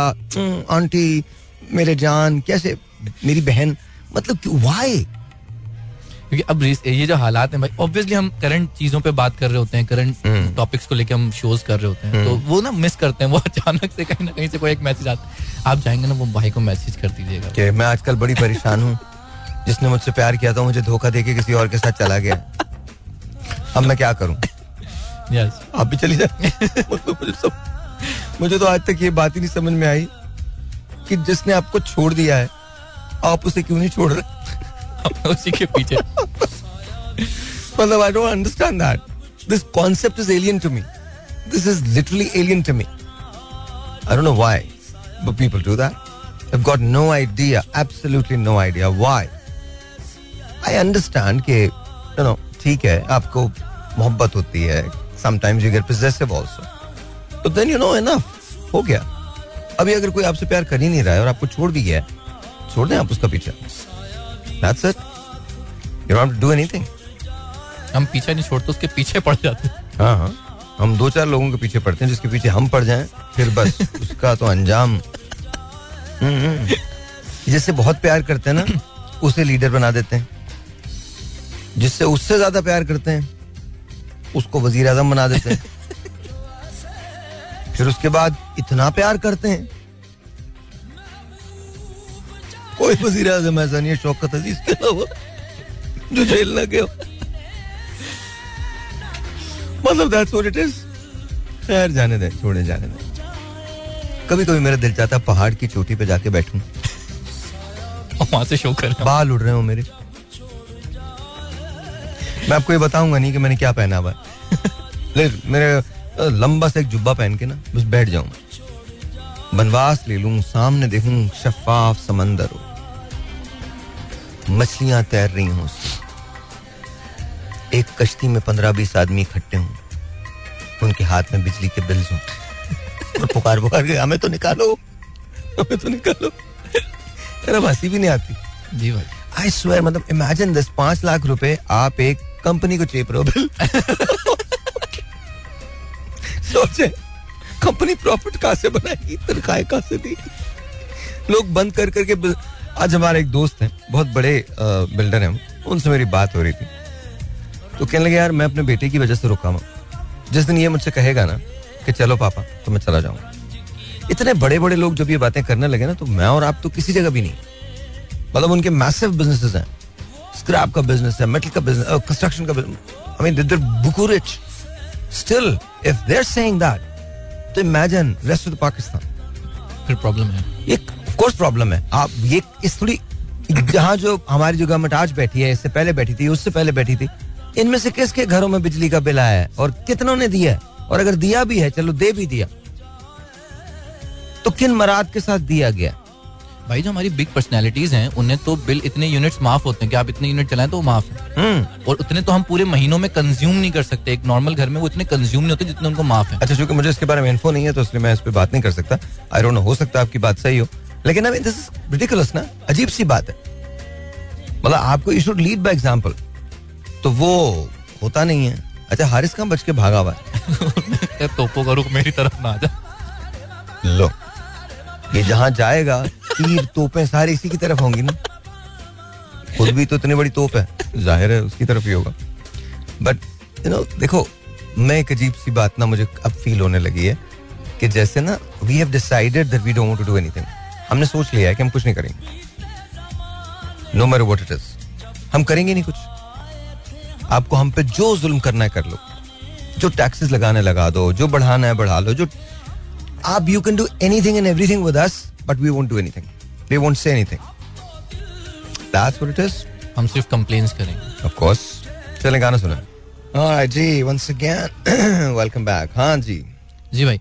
आंटी मेरे जान कैसे? मेरी बहन मतलब वाई क्योंकि अब ये जो हालात हैं भाई ऑब्वियसली हम करंट चीज़ों पे बात कर रहे होते हैं करंट हम्म। टॉपिक्स को लेके हम शोज़ कर रहे होते हैं। तो वो ना मिस करते हैं वो अचानक से कहीं ना कहीं से कोई एक मैसेज आता है। आप जाएँगे ना वो भाई को मैसेज कर दीजिएगा। कि मैं आजकल बड़ी परेशान हूँ। जिसने मुझसे प्यार किया था मुझे धोखा देके किसी और के साथ चला गया। अब मैं क्या करूँ? यस आप भी चली जाए। मुझे तो आज तक ये बात ही नहीं समझ में आई कि जिसने आपको छोड़ दिया है आप उसे क्यों नहीं छोड़ रहे? उसी के पीछे। मतलब I don't understand that this concept is alien to me this is literally alien to me I don't know why but people do that I've got no idea, absolutely no idea why. I understand कि you know ठीक है आपको मोहब्बत होती है sometimes you get possessive also. But then you know enough हो गया। अभी अगर कोई आपसे प्यार कर ही नहीं रहा है और आपको छोड़ भी गया है छोड़ दें आप उसका पीछा। That's it. You don't have to do anything. हम पीछे नहीं छोड़ते उसके पीछे पड़ जाते हैं। हाँ हाँ हम दो चार लोगों के पीछे पड़ते हैं जिसके पीछे हम पड़ जाएँ फिर बस उसका तो अंजाम हम्म, हम्म। जिससे बहुत प्यार करते हैं ना उसे लीडर बना देते हैं जिससे उससे ज़्यादा प्यार करते हैं उसको वज़ीर आज़म बना देते हैं फिर उसके बाद इतना प्यार करते हैं कोई वज़ीर आज़म ऐसा नहीं है शौकत अज़ीज़ के अलावा जो जेल ना गया मतलब दैट्स व्हाट इट इज़ खैर जाने दे छोड़े जाने दे। कभी कभी मेरा दिल चाहता है पहाड़ की चोटी पे जाके बैठूं। वहाँ से शो कर बाल उड़ रहे हो मेरे। मैं आपको ये बताऊँगा नहीं कि मैंने क्या पहना हुआ है। मेरे लंबा सा एक जुब्बा पहन के ना बस बैठ जाऊँ बनवास ले लूँ सामने देखूँ शफाफ समंदर हो। मछलियाँ तैर रही हों एक कश्ती में पंद्रह बीस आदमी इकट्ठे हों। उनके हाथ में बिजली के बिल्स हों। और पुकार पुकार के हमें तो निकालो। हमें तो निकालो। मेरा हँसी भी नहीं आती। जी भाई। आई स्वेयर मतलब इमेजिन दिस पाँच लाख रुपए आप एक कंपनी को चेप रहे हो बिल सोचे कंपनी प्रॉफिट कहाँ से बनाएगी? तनख्वाहें कहाँ से देगी लोग बंद कर करके आज हमारे एक दोस्त हैं बहुत बड़े बिल्डर हैं उनसे मेरी बात हो रही थी। तो कहने लगे यार मैं अपने बेटे की वजह से रुका हूँ। जिस दिन ये मुझसे कहेगा ना कि चलो पापा तो मैं चला जाऊँगा। इतने बड़े बड़े लोग जब ये बातें करने लगे ना तो मैं और आप तो किसी जगह भी नहीं। मतलब उनके मैसिव बिजनेसेस हैं। स्क्रैप का बिज़नेस है मेटल का बिज़नेस कंस्ट्रक्शन का business I mean they're beaucoup rich still if they are saying that तो इमेजिन रेस्ट ऑफ़ पाकिस्तान फिर प्रॉब्लम है। ये ऑफ़ कोर्स प्रॉब्लम है। आप ये इस थोड़ी जहाँ जो हमारी जो गवर्नमेंट आज बैठी है इससे पहले बैठी थी उससे पहले बैठी थी इनमें से किसके घरों में बिजली का बिल आया है और कितनों ने दिया है? और अगर दिया भी है चलो दे भी दिया तो किन मराद के साथ दिया गया? भाई जो हमारी बिग पर्सनैलिटीज हैं उन्हें तो बिल इतने यूनिट्स माफ़ होते हैं कि आप इतने यूनिट चलाएँ तो वो माफ़ है। हम्म। और उतने तो हम पूरे महीनों में कंज्यूम नहीं कर सकते। एक नॉर्मल घर में वो इतने कंज्यूम नहीं होते जितने उनको माफ़ है। अच्छा चूँकि मुझे इसके बारे में इन्फो नहीं है तो इसलिए मैं इस पर बात नहीं कर सकता। आई डोंट नो हो सकता है आपकी बात सही हो। लेकिन आई दिस इज़ रिडिकुलस ना? अजीब सी बात है। मतलब आपको you should lead by example तो वो होता नहीं है। अच्छा हारिस कहाँ बच के भागा हुआ है? तोपो का रुख मेरी तरफ़ ना आ जा। लो। ये जहाँ जाएगा तीर तोपें सारी इसी की तरफ़ होंगी ना। खुद भी तो इतनी बड़ी तोप है। ज़ाहिर है उसकी तरफ़ ही होगा। बट यू नो देखो मैं एक अजीब सी बात ना मुझे अब फील होने लगी है कि जैसे ना we have decided that we don't want to do anything हमने सोच लिया है कि हम कुछ नहीं करेंगे। No matter what it is हम करेंगे नहीं कुछ। आपको हम पे जो जुल्म करना है कर लो। जो टैक्सेस लगाने लगा दो जो बढ़ाना है बढ़ा लो जो आप you can do anything and everything with us but we won't do anything we won't say anything that's what it is हम सिर्फ़ कंप्लेन्स करेंगे। ऑफ़ कोर्स चलें गाना सुना जी वंस अगेन वेलकम बैक हाँ जी। जी भाई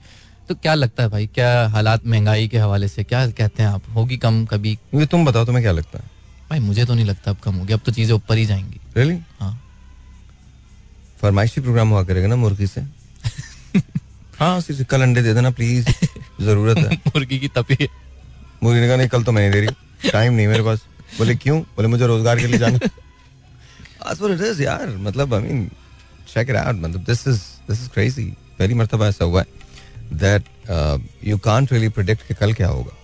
तो क्या लगता है भाई? क्या हालात महँगाई के हवाले से क्या कहते हैं आप? होगी कम कभी? ये तुम बताओ तुम्हें क्या लगता है? भाई मुझे तो नहीं लगता अब कम होगी। अब तो चीज़ें ऊपर ही जाएँगी। रियली हाँ। फरमाइशी प्रोग्राम हुआ करेगा ना मुर्गी से? हाँ सिर्फ़ कल अंडे दे देना प्लीज़ ज़रूरत है। मुर्गी की तपी मुर्गी ने कहा नहीं कल तो मैं नहीं दे रही। टाइम नहीं मेरे पास। बोले क्यों? बोले मुझे रोज़गार के लिए जाना it is, यार। मतलब I mean check it out मतलब this is this is crazy पहली मर्तबा ऐसा हुआ है। That you can't really predict कि कल क्या होगा।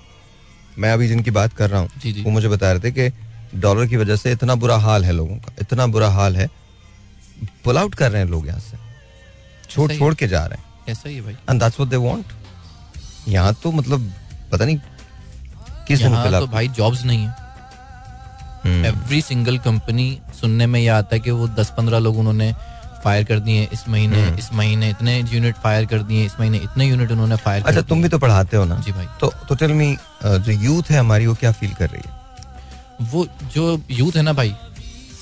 मैं अभी जिनकी बात कर रहा। हूँ वो मुझे बता रहे थे कि डॉलर की वजह से इतना बुरा हाल है लोगों का इतना बुरा हाल है। पुल आउट कर रहे हैं लोग यहाँ से। छोड़ छोड़ के जा रहे हैं। ऐसा ही भाई। And that's what they want यहाँ तो मतलब पता नहीं किस यहाँ तो भाई जॉब्स नहीं है। एवरी सिंगल कंपनी सुनने में ये आता है कि वो दस पंद्रह लोग उन्होंने फायर कर दिए इस महीने हम्म। इस महीने इतने यूनिट फायर कर दिए इस महीने इतने यूनिट उन्होंने फायर अच्छा तुम भी तो पढ़ाते हो ना? जी भाई। तो तो टेल मी जो यूथ है हमारी वो क्या फील कर रही है? वो जो यूथ है ना भाई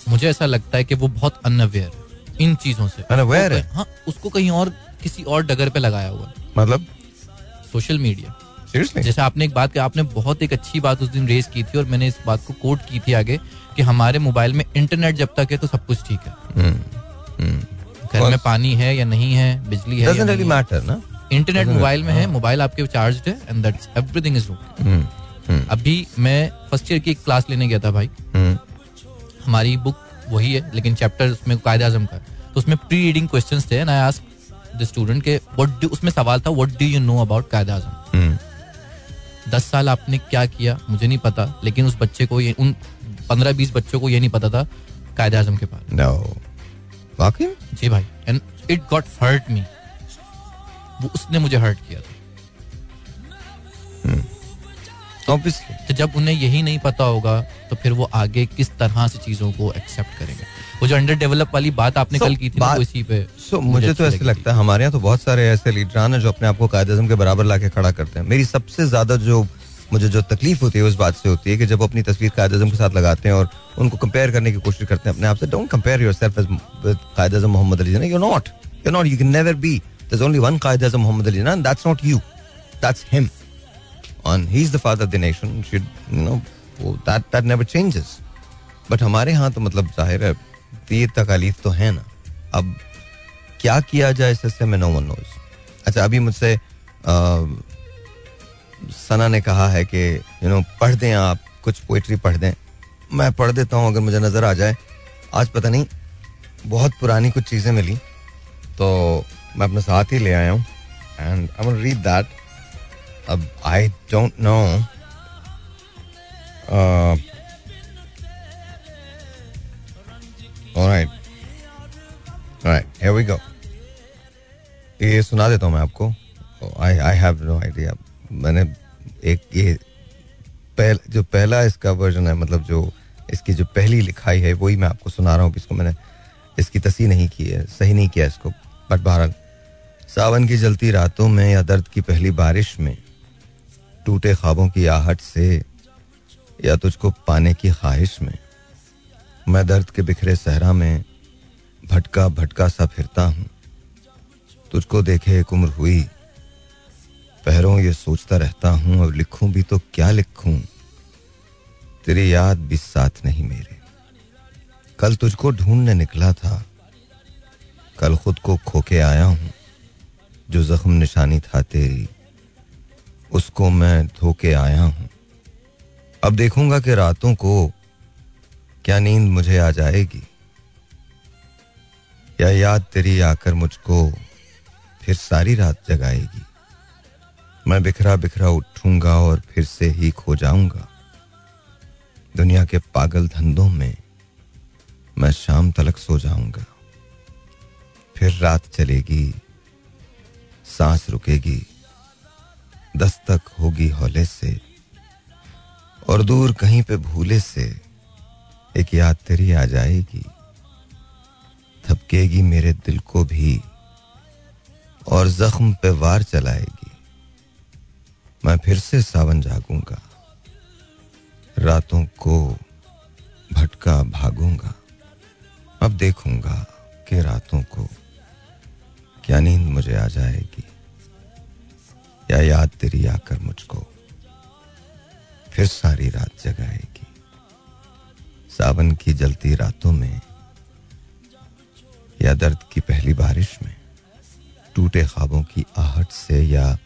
मुझे ऐसा लगता है कि वो बहुत अनअवेयर है इन चीज़ों से। वो है? हाँ उसको कहीं और किसी और डगर पे लगाया हुआ मतलब? सोशल मीडिया सीरियसली जैसे आपने एक बात की आपने बहुत एक अच्छी बात उस दिन रेज की थी और मैंने इस बात को कोट की थी आगे कि हमारे मोबाइल में इंटरनेट जब तक है तो सब कुछ ठीक है। घर में पानी है या नहीं है बिजली है या नहीं मैटर ना? इंटरनेट मोबाइल में है हाँ। मोबाइल आपके चार्ज है and that's everything is okay अभी मैं फ़र्स्ट ईयर की एक क्लास लेने गया था भाई। हम्म, हमारी बुक वही है लेकिन चैप्टर उसमें कायदे आज़म का। तो उसमें प्री रीडिंग क्वेश्चंस थे and I ask the student के व्हाट डू उसमें सवाल था what do you know about Quaid e Azam दस साल आपने क्या किया मुझे नहीं पता लेकिन उस बच्चे को ये उन पंद्रह बीस बच्चों को ये नहीं पता था कायदे आज़म के बारे no. वाकई? जी भाई and it got hurt me वो उसने मुझे हर्ट किया था। Obviously. तो जब उन्हें यही नहीं पता होगा तो फिर वो आगे किस तरह से चीज़ों को एक्सेप्ट करेंगे। वो जो अंडर डेवलप वाली बात आपने So, कल की थी ना इसी पे So, मुझे मुझे तो ऐसे लगता है हमारे यहाँ तो बहुत सारे ऐसे लीडरान हैं जो अपने आप को कायद के बराबर लाके खड़ा करते हैं। मेरी सबसे ज़्यादा जो मुझे जो तकलीफ़ होती है उस बात से होती है कि जब अपनी तस्वीर कायद अजम के साथ लगाते हैं और उनको कंपेयर करने की कोशिश करते हैं अपने आप से don't compare yourself Quaid Azam Muhammad Ali Jinnah you not you not you can never be there's only one Quaid Azam Muhammad Ali Jinnah that's not you, that's him. And he's the father of the nation should you know, वो, that that never changes. But हमारे यहाँ तो मतलब ज़ाहिर है, ये तकालीफ तो है ना। अब क्या किया जाए इस हिस्से में नो वन नोज़ अच्छा अभी मुझसे सना ने कहा है कि यू नो पढ़ दें आप, कुछ पोइट्री पढ़ दें। मैं पढ़ देता हूँ, अगर मुझे नज़र आ जाए। आज पता नहीं, बहुत पुरानी कुछ चीज़ें मिली तो मैं अपने साथ ही ले आया हूँ। एंड आई रीड दैट अब I don't know we go. ये सुना देता हूँ मैं आपको। I I have no idea मैंने एक ये पहल, जो पहला इसका वर्जन है मतलब जो इसकी जो पहली लिखाई है वही मैं आपको सुना रहा हूँ इसको मैंने इसकी तसी नहीं की है सही नहीं किया इसको। बट बहरहाल सावन की जलती रातों में या दर्द की पहली बारिश में टूटे ख्वाबों की आहट से या तुझको पाने की ख्वाहिश में मैं दर्द के बिखरे सहरा में भटका भटका सा फिरता हूँ। तुझको देखे एक उम्र हुई पहरों ये सोचता रहता हूँ अब लिखूं भी तो क्या लिखूं? तेरी याद भी साथ नहीं मेरे। कल तुझको ढूँढने निकला था। कल खुद को खोके आया हूँ। जो जख्म निशानी था तेरी, उसको मैं धोके आया हूँ। अब देखूँगा कि रातों को क्या नींद मुझे आ जाएगी। या याद तेरी आकर मुझको फिर सारी रात जगाएगी। मैं बिखरा बिखरा उठूँगा और फिर से ही खो जाऊँगा। दुनिया के पागल धंधों में मैं शाम तलक सो जाऊँगा। फिर रात चलेगी, सांस रुकेगी, दस्तक होगी हौले से, और दूर कहीं पे भूले से एक याद तेरी आ जाएगी। थपकेगी मेरे दिल को भी और जख्म पे वार चलाएगी। मैं फिर से सावन जागूँगा। रातों को भटका भागूँगा। अब देखूँगा कि रातों को क्या नींद मुझे आ जाएगी। या याद तेरी आकर मुझको फिर सारी रात जगाएगी। सावन की जलती रातों में या दर्द की पहली बारिश में टूटे ख्वाबों की आहट से या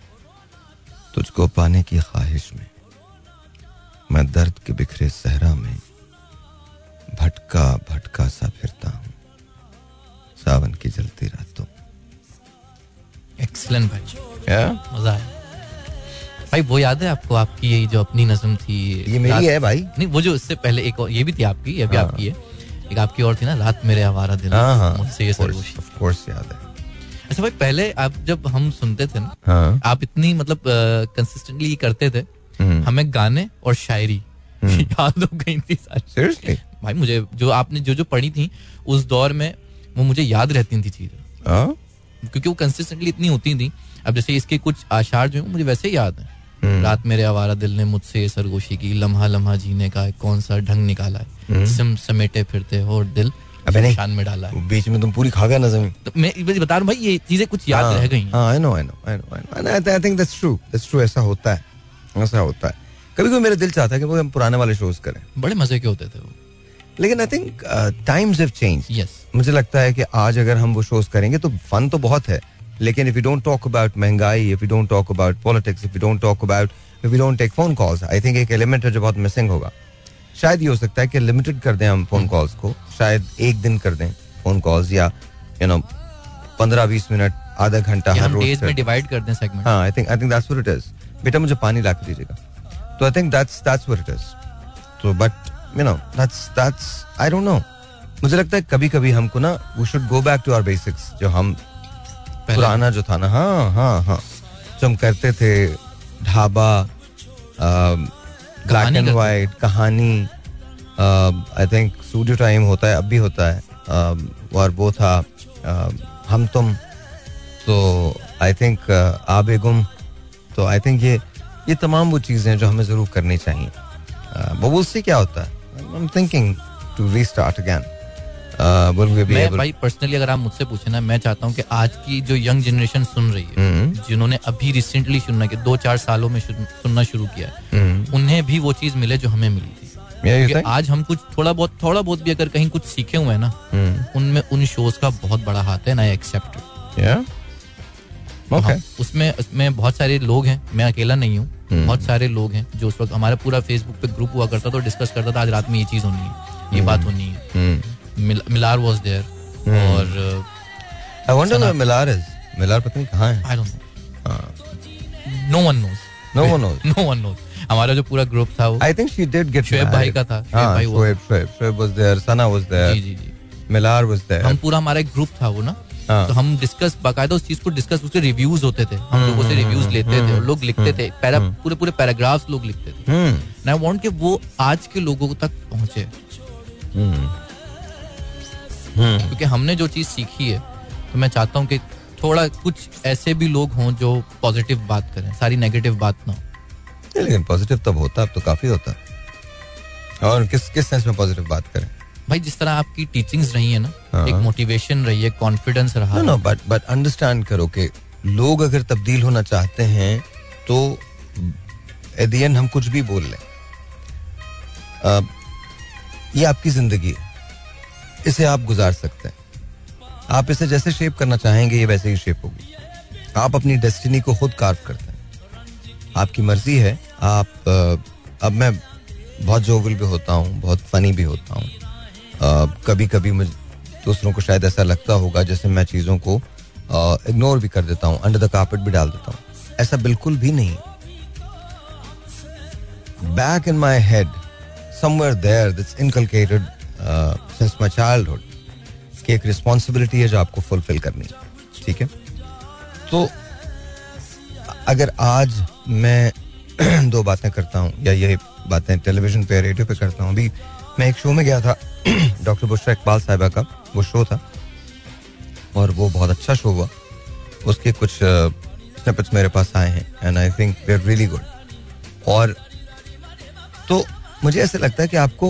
तुझको पाने की ख्वाहिश में। मैं दर्द के बिखरे सहरा में भटका भटका सा फिरता हूँ। सावन की जलती रातों। एक्सलेंट भाई। yeah? मज़ा आया। भाई वो याद है आपको आपकी ये जो अपनी नज्म थी ये मेरी है भाई। नहीं वो जो इससे पहले एक और ये भी थी आपकी ये भी हाँ। आपकी है। एक आपकी और थी ना रात मेरे आवारा दिल हाँ हाँ। मुझसे ये of course, सरगोशी of याद है। अच्छा भाई पहले आप जब हम सुनते थे ना हाँ। आप इतनी मतलब कंसिस्टेंटली करते थे हम्म। हमें गाने और शायरी याद हो गई थी सीरियसली भाई मुझे जो आपने जो जो पढ़ी थी उस दौर में वो मुझे याद रहती थी चीज़ें। हाँ? क्योंकि वो कंसिस्टेंटली इतनी होती थी। अब जैसे इसके कुछ आशार जो है मुझे वैसे ही याद है। हम्म। रात मेरे आवारा दिल ने मुझसे सरगोशी की लम्हा लम्हा जीने का कौन सा ढंग निकाला है। सिम समेटे फिरते हो और दिल। हम्म। अबे नहीं। शान में डाला है। बीच में तुम पूरी खा गए नजमी तो मैं बस बता रहा हूँ भाई ये चीज़ें कुछ याद रह गई हैं। हाँ I know I know I know I think that's true that's true ऐसा होता है ऐसा होता है। कभी कभी मेरा दिल चाहता है कि वो हम पुराने वाले शोज़ करें। बड़े मज़े के होते थे वो। लेकिन I think times have change yes मुझे लगता है कि आज अगर हम वो शोज़ करेंगे तो फन तो बहुत है। लेकिन if you don't talk about महँगाई if you don't talk about politics if you don't talk about if you don't take phone calls I think एक एलिमेंट है जो बहुत मिसिंग होगा। शायद ये हो सकता है कि लिमिटेड कर दें हम फ़ोन कॉल्स को। शायद एक दिन कर दें फ़ोन कॉल्स या यू नो पंद्रह बीस मिनट आधा घंटा हर रोज में डिवाइड कर दें सेगमेंट हाँ I think I think that's what it is बेटा मुझे पानी ला के दीजिएगा। तो I think that's that's what it is तो but you know that's that's I don't know मुझे लगता है कभी कभी हमको ना we should go back to our basics जो हम पुराना जो था ना। हाँ हाँ हाँ। जो हम करते थे ढाबा ब्लैक एंड वाइट कहानी आई थिंक स्टूडियो टाइम होता है अब भी होता है uh, और वो था uh, हम तुम तो आई थिंक आबे गुम तो आई थिंक ये ये तमाम वो चीज़ें हैं जो हमें ज़रूर करनी चाहिए। वो उससे क्या होता है। I am thinking to restart be मैं भाई पर्सनली अगर आप मुझसे पूछे ना मैं चाहता हूँ कि आज की जो यंग जनरेशन सुन रही है हम्म। जिन्होंने अभी रिसेंटली सुनना कि दो चार सालों में सुनना शुरू किया है हम्म। उन्हें भी वो चीज़ मिले जो हमें मिली थी Yeah? आज हम कुछ थोड़ा बहुत थोड़ा बहुत भी अगर कहीं कुछ सीखे हुए हैं ना हम्म। उनमें उन शोज़ का बहुत बड़ा हाथ है ना एक्सेप्ट Yeah? Okay. उसमें उसमें बहुत सारे लोग हैं मैं अकेला नहीं हूँ। बहुत सारे लोग हैं जो उस वक्त हमारा पूरा फेसबुक पे ग्रुप हुआ करता था और डिस्कस करता था आज रात में ये चीज़ होनी है ये बात होनी है मिलार वॉज़ देयर और I wonder where Millar is. Millar पता नहीं कहाँ है। I don't no one knows No one knows. No one knows हमारा जो पूरा ग्रुप था वो I think she did get Shoaib भाई का था, शुएब हाँ, भाई वो- Shoaib Shoaib Shoaib was there, Sana was there, जी जी। जी Millar was there. हम पूरा हमारा एक ग्रुप था वो ना। हाँ। तो हम डिस्कस बाकायदा उस चीज़ को डिस्कस उसके रिव्यूज़ होते थे। हम लोगों से रिव्यूज़ लेते थे और लोग लिखते थे पैरा पूरे पूरे पैराग्राफ्स लोग लिखते थे। आई वांट कि वो आज के लोगों तक पहुँचे। क्योंकि हमने जो चीज़ सीखी है तो मैं चाहता हूँ कि थोड़ा कुछ ऐसे भी लोग हों जो पॉजिटिव बात करें सारी नेगेटिव बात ना हो। लेकिन पॉजिटिव तब होता अब तो काफ़ी होता। और किस किस सेंस में पॉजिटिव बात करें? भाई जिस तरह आपकी टीचिंग्स रही है ना हाँ। एक मोटिवेशन रही है कॉन्फिडेंस रहा। नो बट बट अंडरस्टैंड करो कि लोग अगर तब्दील होना चाहते हैं तो एट हम कुछ भी बोल लें। ये आपकी ज़िंदगी है। इसे आप गुजार सकते हैं। आप इसे जैसे शेप करना चाहेंगे, ये वैसे ही शेप होगी। आप अपनी डेस्टिनी को खुद कार्व करते हैं। आपकी मर्ज़ी है, आप, अब मैं बहुत जोवल भी होता हूँ, बहुत फनी भी होता हूँ। कभी कभी मुझे, दूसरों को शायद ऐसा लगता होगा जैसे मैं चीज़ों को इग्नोर भी कर देता हूँ अंडर द कार्पेट भी डाल देता हूँ। ऐसा बिल्कुल भी नहीं back in my head somewhere there it's inculcated since my childhood कि एक रिस्पॉन्सिबिलिटी है जो आपको फुलफिल करनी है, ठीक है? तो अगर आज मैं दो बातें करता हूँ, या ये बातें टेलीविज़न पे रेडियो पे करता हूँ, अभी मैं एक शो में गया था डॉक्टर बुशरा इकबाल साहिबा का, वो शो था, और वो बहुत अच्छा शो हुआ। उसके कुछ स्निपेट्स मेरे पास आए हैं and I think they really good और तो मुझे ऐसे लगता है कि आपको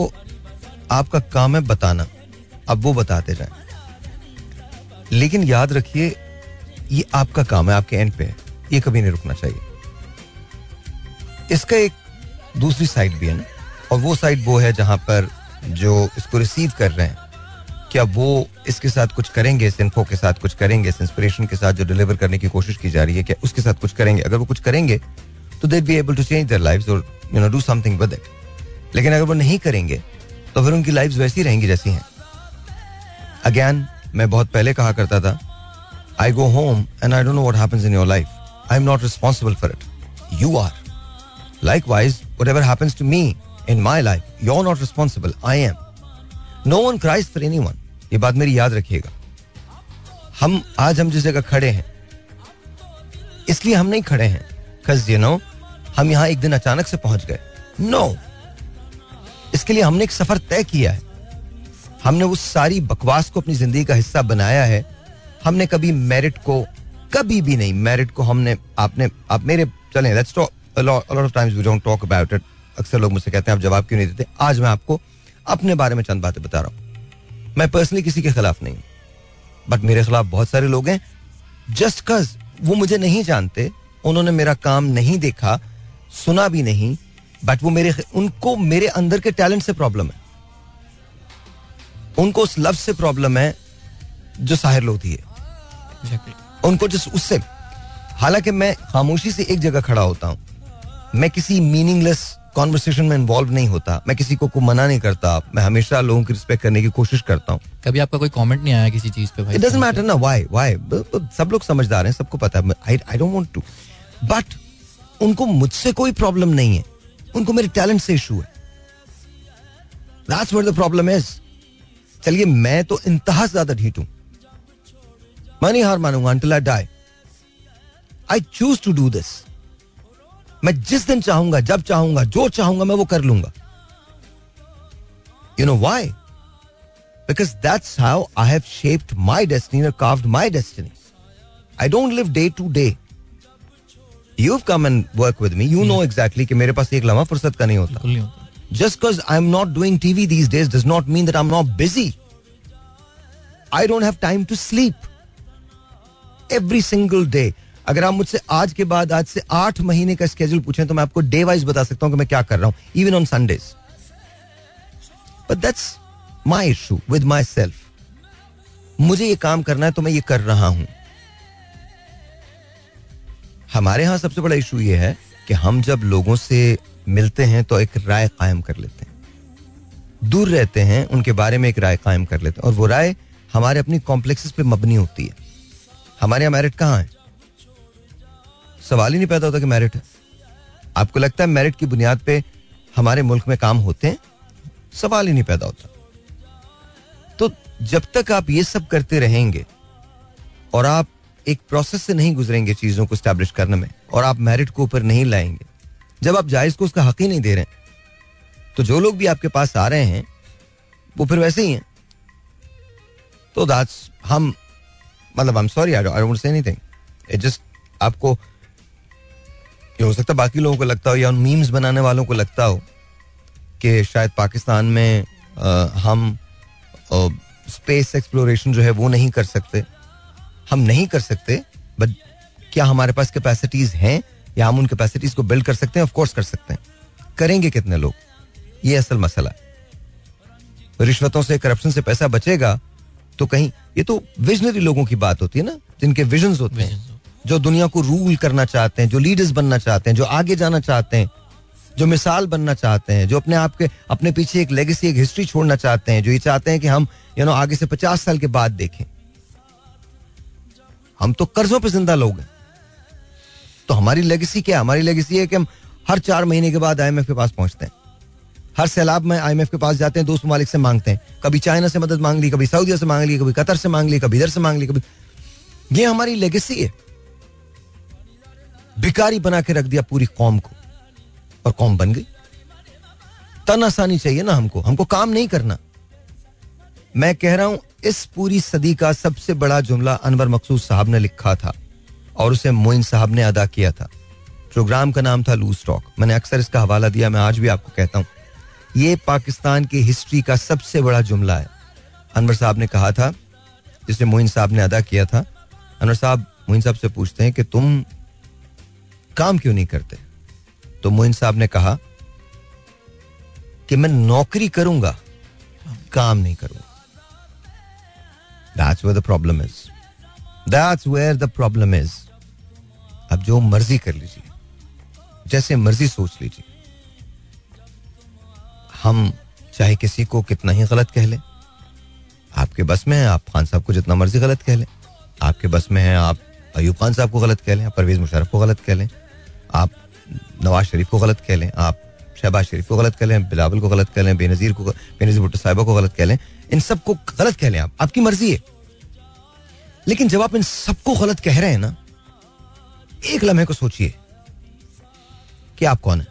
आपका काम है बताना। अब वो बताते जाए लेकिन याद रखिए, ये आपका काम है, आपके एंड पे ये कभी नहीं रुकना चाहिए। इसका एक दूसरी साइड भी है ना। और वो साइड वो है जहाँ पर जो इसको रिसीव कर रहे हैं। क्या वो इसके साथ कुछ करेंगे, इस इन्फो के साथ कुछ करेंगे, इस इंस्पिरेशन के साथ जो डिलीवर करने की कोशिश की जा रही है, क्या उसके साथ कुछ करेंगे? अगर वो कुछ करेंगे तो they'd be able to change their lives और you know do something with it लेकिन अगर वो नहीं करेंगे तो फिर उनकी लाइफ वैसी रहेंगी जैसी हैं। अगेन मैं बहुत पहले कहा करता था I go home and I don't know what happens in your life I am not responsible for it you are likewise whatever happens to me in my life you are not responsible I am no one cries for anyone ये बात मेरी याद रखिएगा। हम, आज हम जिस जगह खड़े हैं, इसलिए हम नहीं खड़े हैं कज यू नो हम यहाँ एक दिन अचानक से पहुँच गए। No no. इसके लिए हमने एक सफ़र तय किया है। हमने उस सारी बकवास को अपनी ज़िंदगी का हिस्सा बनाया है। हमने कभी मेरिट को, कभी भी नहीं मेरिट को हमने, आपने, आप मेरे, चलें let's talk times we don't talk about it. अक्सर लोग मुझसे कहते हैं, आप जवाब क्यों नहीं देते? आज मैं आपको अपने बारे में चंद बातें बता रहा हूँ। मैं पर्सनली किसी के खिलाफ नहीं बट मेरे खिलाफ बहुत सारे लोग हैं। जस्ट कज वो मुझे नहीं जानते, उन्होंने मेरा काम नहीं देखा, सुना भी नहीं बट वो मेरे उनको मेरे अंदर के टैलेंट से प्रॉब्लम है। उनको उस लफ्ज से प्रॉब्लम है जो साहिर लोधी है exactly. उनको जिस उससे। हालाँकि मैं खामोशी से एक जगह खड़ा होता हूँ। मैं किसी मीनिंगलेस कॉन्वर्सेशन में इन्वॉल्व नहीं होता। मैं किसी को, को मना नहीं करता। मैं हमेशा लोगों की रिस्पेक्ट करने की कोशिश करता हूँ। कभी आपका कोई कमेंट नहीं आया किसी चीज़ पे भाई? इट मैटर ना व्हाई व्हाई सब लोग समझदार हैं सबको पता है। I don't want to but उनको मुझसे कोई प्रॉब्लम नहीं है। उनको मेरे टैलेंट से इशू है। That's what the problem is चलिए, मैं तो इंतहा ज़्यादा ढीट हूँ। मैं नहीं हार मानूँगा until I die I choose to do this मैं जिस दिन चाहूँगा, जब चाहूँगा, जो चाहूँगा, मैं वो कर लूँगा। You know why because that's how I have shaped my destiny और carved my destiny I don't live day to day you come and work with me you know exactly कि मेरे पास एक लम्हा फुर्सत का नहीं होता। Just because I am not doing TV these days does not mean that I am not busy I don't have time to sleep every single day अगर आप मुझसे आज के बाद आज से आठ महीने का स्केड्यूल पूछें तो मैं आपको डे वाइज बता सकता हूँ कि मैं क्या कर रहा हूँ even on Sundays but that's my issue with myself मुझे ये काम करना है तो मैं ये कर रहा हूँ। हमारे यहाँ सबसे बड़ा इशू ये है कि हम जब लोगों से मिलते हैं तो एक राय कायम कर लेते हैं। दूर रहते हैं, उनके बारे में एक राय कायम कर लेते हैं। और वो राय हमारे अपनी कॉम्प्लेक्सेस पे मबनी होती है। हमारे यहाँ मेरिट कहाँ है? सवाल ही नहीं पैदा होता कि मेरिट है। आपको लगता है मेरिट की बुनियाद पे हमारे मुल्क में काम होते हैं? सवाल ही नहीं पैदा होता। तो जब तक आप ये सब करते रहेंगे और आप एक प्रोसेस से नहीं गुजरेंगे चीज़ों को स्टैब्लिश करने में और आप मेरिट को ऊपर नहीं लाएँगे। जब आप जायज़ को उसका हक ही नहीं दे रहे तो जो लोग भी आपके पास आ रहे हैं वो फिर वैसे ही हैं। तो दैट्स हम मतलब I am sorry I don't say anything it just आपको ये हो सकता है बाकी लोगों को लगता हो या उन मीम्स बनाने वालों को लगता हो कि शायद पाकिस्तान में आ, हम स्पेस एक्सप्लोरेशन जो है वो नहीं कर सकते। हम नहीं कर सकते बट क्या हमारे पास कैपेसिटीज हैं? या हम उन कैपेसिटीज को बिल्ड कर सकते हैं? ऑफ़ कोर्स कर सकते हैं। करेंगे कितने लोग? ये असल मसला रिश्वतों से करप्शन से पैसा बचेगा तो कहीं ये तो विजनरी लोगों की बात होती है ना जिनके विजन होते हैं। जो दुनिया को रूल करना चाहते हैं जो लीडर्स बनना चाहते हैं जो आगे जाना चाहते हैं जो मिसाल बनना चाहते हैं जो अपने आप के अपने पीछे एक लेगेसी एक हिस्ट्री छोड़ना चाहते हैं जो ये चाहते हैं कि हम यू नो आगे से पचास साल के बाद देखें। हम तो कर्जों पे ज़िंदा लोग हैं। तो हमारी लेगेसी क्या हमारी लेगेसी है कि हम हर चार महीने के बाद आईएमएफ के पास पहुँचते हैं। हर सैलाब में आईएमएफ के पास जाते हैं, दोस्त ममालिक से मांगते हैं। कभी चाइना से मदद मांग ली, कभी सऊदिया से मांग ली, कभी कतर से मांग ली, कभी इधर से मांग ली, कभी ये हमारी लेगेसी है। भिकारी बना के रख दिया पूरी कौम को और कौम बन गई। तन आसानी चाहिए ना हमको। हमको काम नहीं करना। मैं कह रहा हूँ, इस पूरी सदी का सबसे बड़ा जुमला अनवर मकसूद साहब ने लिखा था और उसे मोइन साहब ने अदा किया था। प्रोग्राम का नाम था लूज स्टॉक मैंने अक्सर इसका हवाला दिया, मैं आज भी आपको कहता हूँ। ये पाकिस्तान की हिस्ट्री का सबसे बड़ा जुमला है। अनवर साहब ने कहा था, जिसे मोइन साहब ने अदा किया था, अनवर साहब, मोइन साहब से पूछते हैं कि तुम काम क्यों नहीं करते? तो मोइन साहब ने कहा कि मैं नौकरी करूँगा, काम नहीं करूँगा। That's where the problem is. That's where the problem is. अब जो मर्ज़ी कर लीजिए। जैसे मर्ज़ी सोच लीजिए। हम चाहे किसी को कितना ही गलत कह लें। आपके बस में है आप खान साहब को जितना मर्ज़ी गलत कह लें। आपके बस में है आप अयूब खान साहब को गलत कह लें परवेज मुशरफ को गलत कह लें। आप नवाज़ शरीफ को गलत कह लें। आप शहबाज शरीफ को गलत कह लें, बिलावल को गलत कह लें, बेनजीर को बेनजीर भुट्टो साहिबा को गलत कह लें, इन सबको गलत कह लें आप, आपकी मर्ज़ी है। लेकिन जब आप इन सबको गलत कह रहे हैं ना, एक लम्हे को सोचिए कि आप कौन है?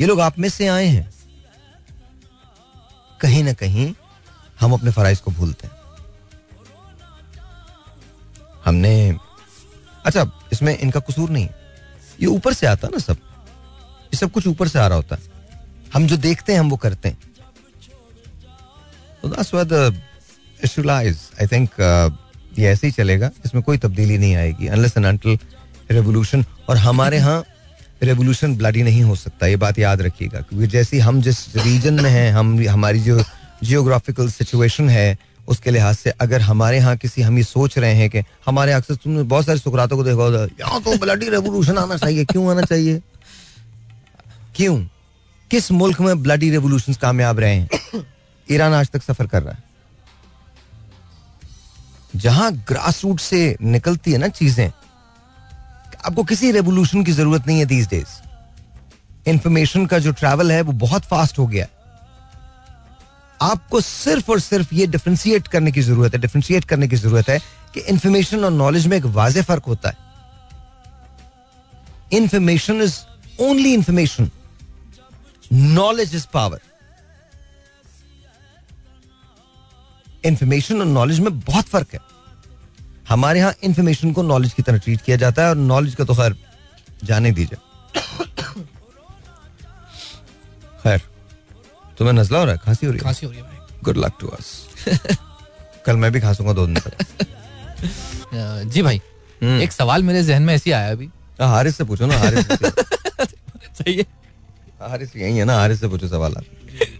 ये लोग आप में से आए हैं। कहीं ना कहीं हम अपने फराइज को भूलते हैं। हमने अच्छा इसमें इनका कसूर नहीं, ये ऊपर से आता ना सब। ये सब कुछ ऊपर से आ रहा होता है। हम जो देखते हैं हम वो करते हैं। lies. I think uh, ये ऐसे ही चलेगा इसमें कोई तब्दीली नहीं आएगी अनलेस एंड रेवोल्यूशन और हमारे यहाँ रेवोल्यूशन ब्लडी नहीं हो सकता ये बात याद रखिएगा। क्योंकि जैसी हम जिस रीजन में हैं हम हमारी जो जियोग्राफिकल सिचुएशन है उसके लिहाज से अगर हमारे यहाँ किसी हम ये सोच रहे हैं कि हमारे अक्सर तुमने बहुत सारे सुकरातों को देखा होगा यहाँ तो ब्लडी रेवोल्यूशन आना चाहिए क्यों आना चाहिए? क्यों? किस मुल्क में ब्लडी रेवोल्यूशन कामयाब रहे हैं? ईरान आज तक सफ़र कर रहा है। जहाँ ग्रास रूट से निकलती है ना चीज़ें, आपको किसी रेवोल्यूशन की ज़रूरत नहीं है दीज डेज़ इंफॉर्मेशन का जो ट्रैवल है, वो बहुत फास्ट हो गया। आपको सिर्फ़ और सिर्फ़ ये डिफ्रेंशिएट करने की ज़रूरत है डिफ्रेंशिएट करने की ज़रूरत है कि इंफॉर्मेशन और नॉलेज में एक वाजे फ़र्क होता है। Information is only information knowledge is power information और नॉलेज में बहुत फ़र्क है। हमारे यहाँ इंफॉर्मेशन को नॉलेज की तरह ट्रीट किया जाता है और नॉलेज का तो खैर जाने दीजिए। खैर तुम्हें नजला हो रहा है? खांसी हो रही है? खांसी हो रही है गुड लक टू अस कल मैं भी खांसूँगा दो दिन तक जी भाई हम्म। एक सवाल मेरे जहन में ऐसी आया अभी। हाँ, हारिस से पूछो ना हारिस सही है। हारिस यही है ना हारिस से पूछो सवाल आप।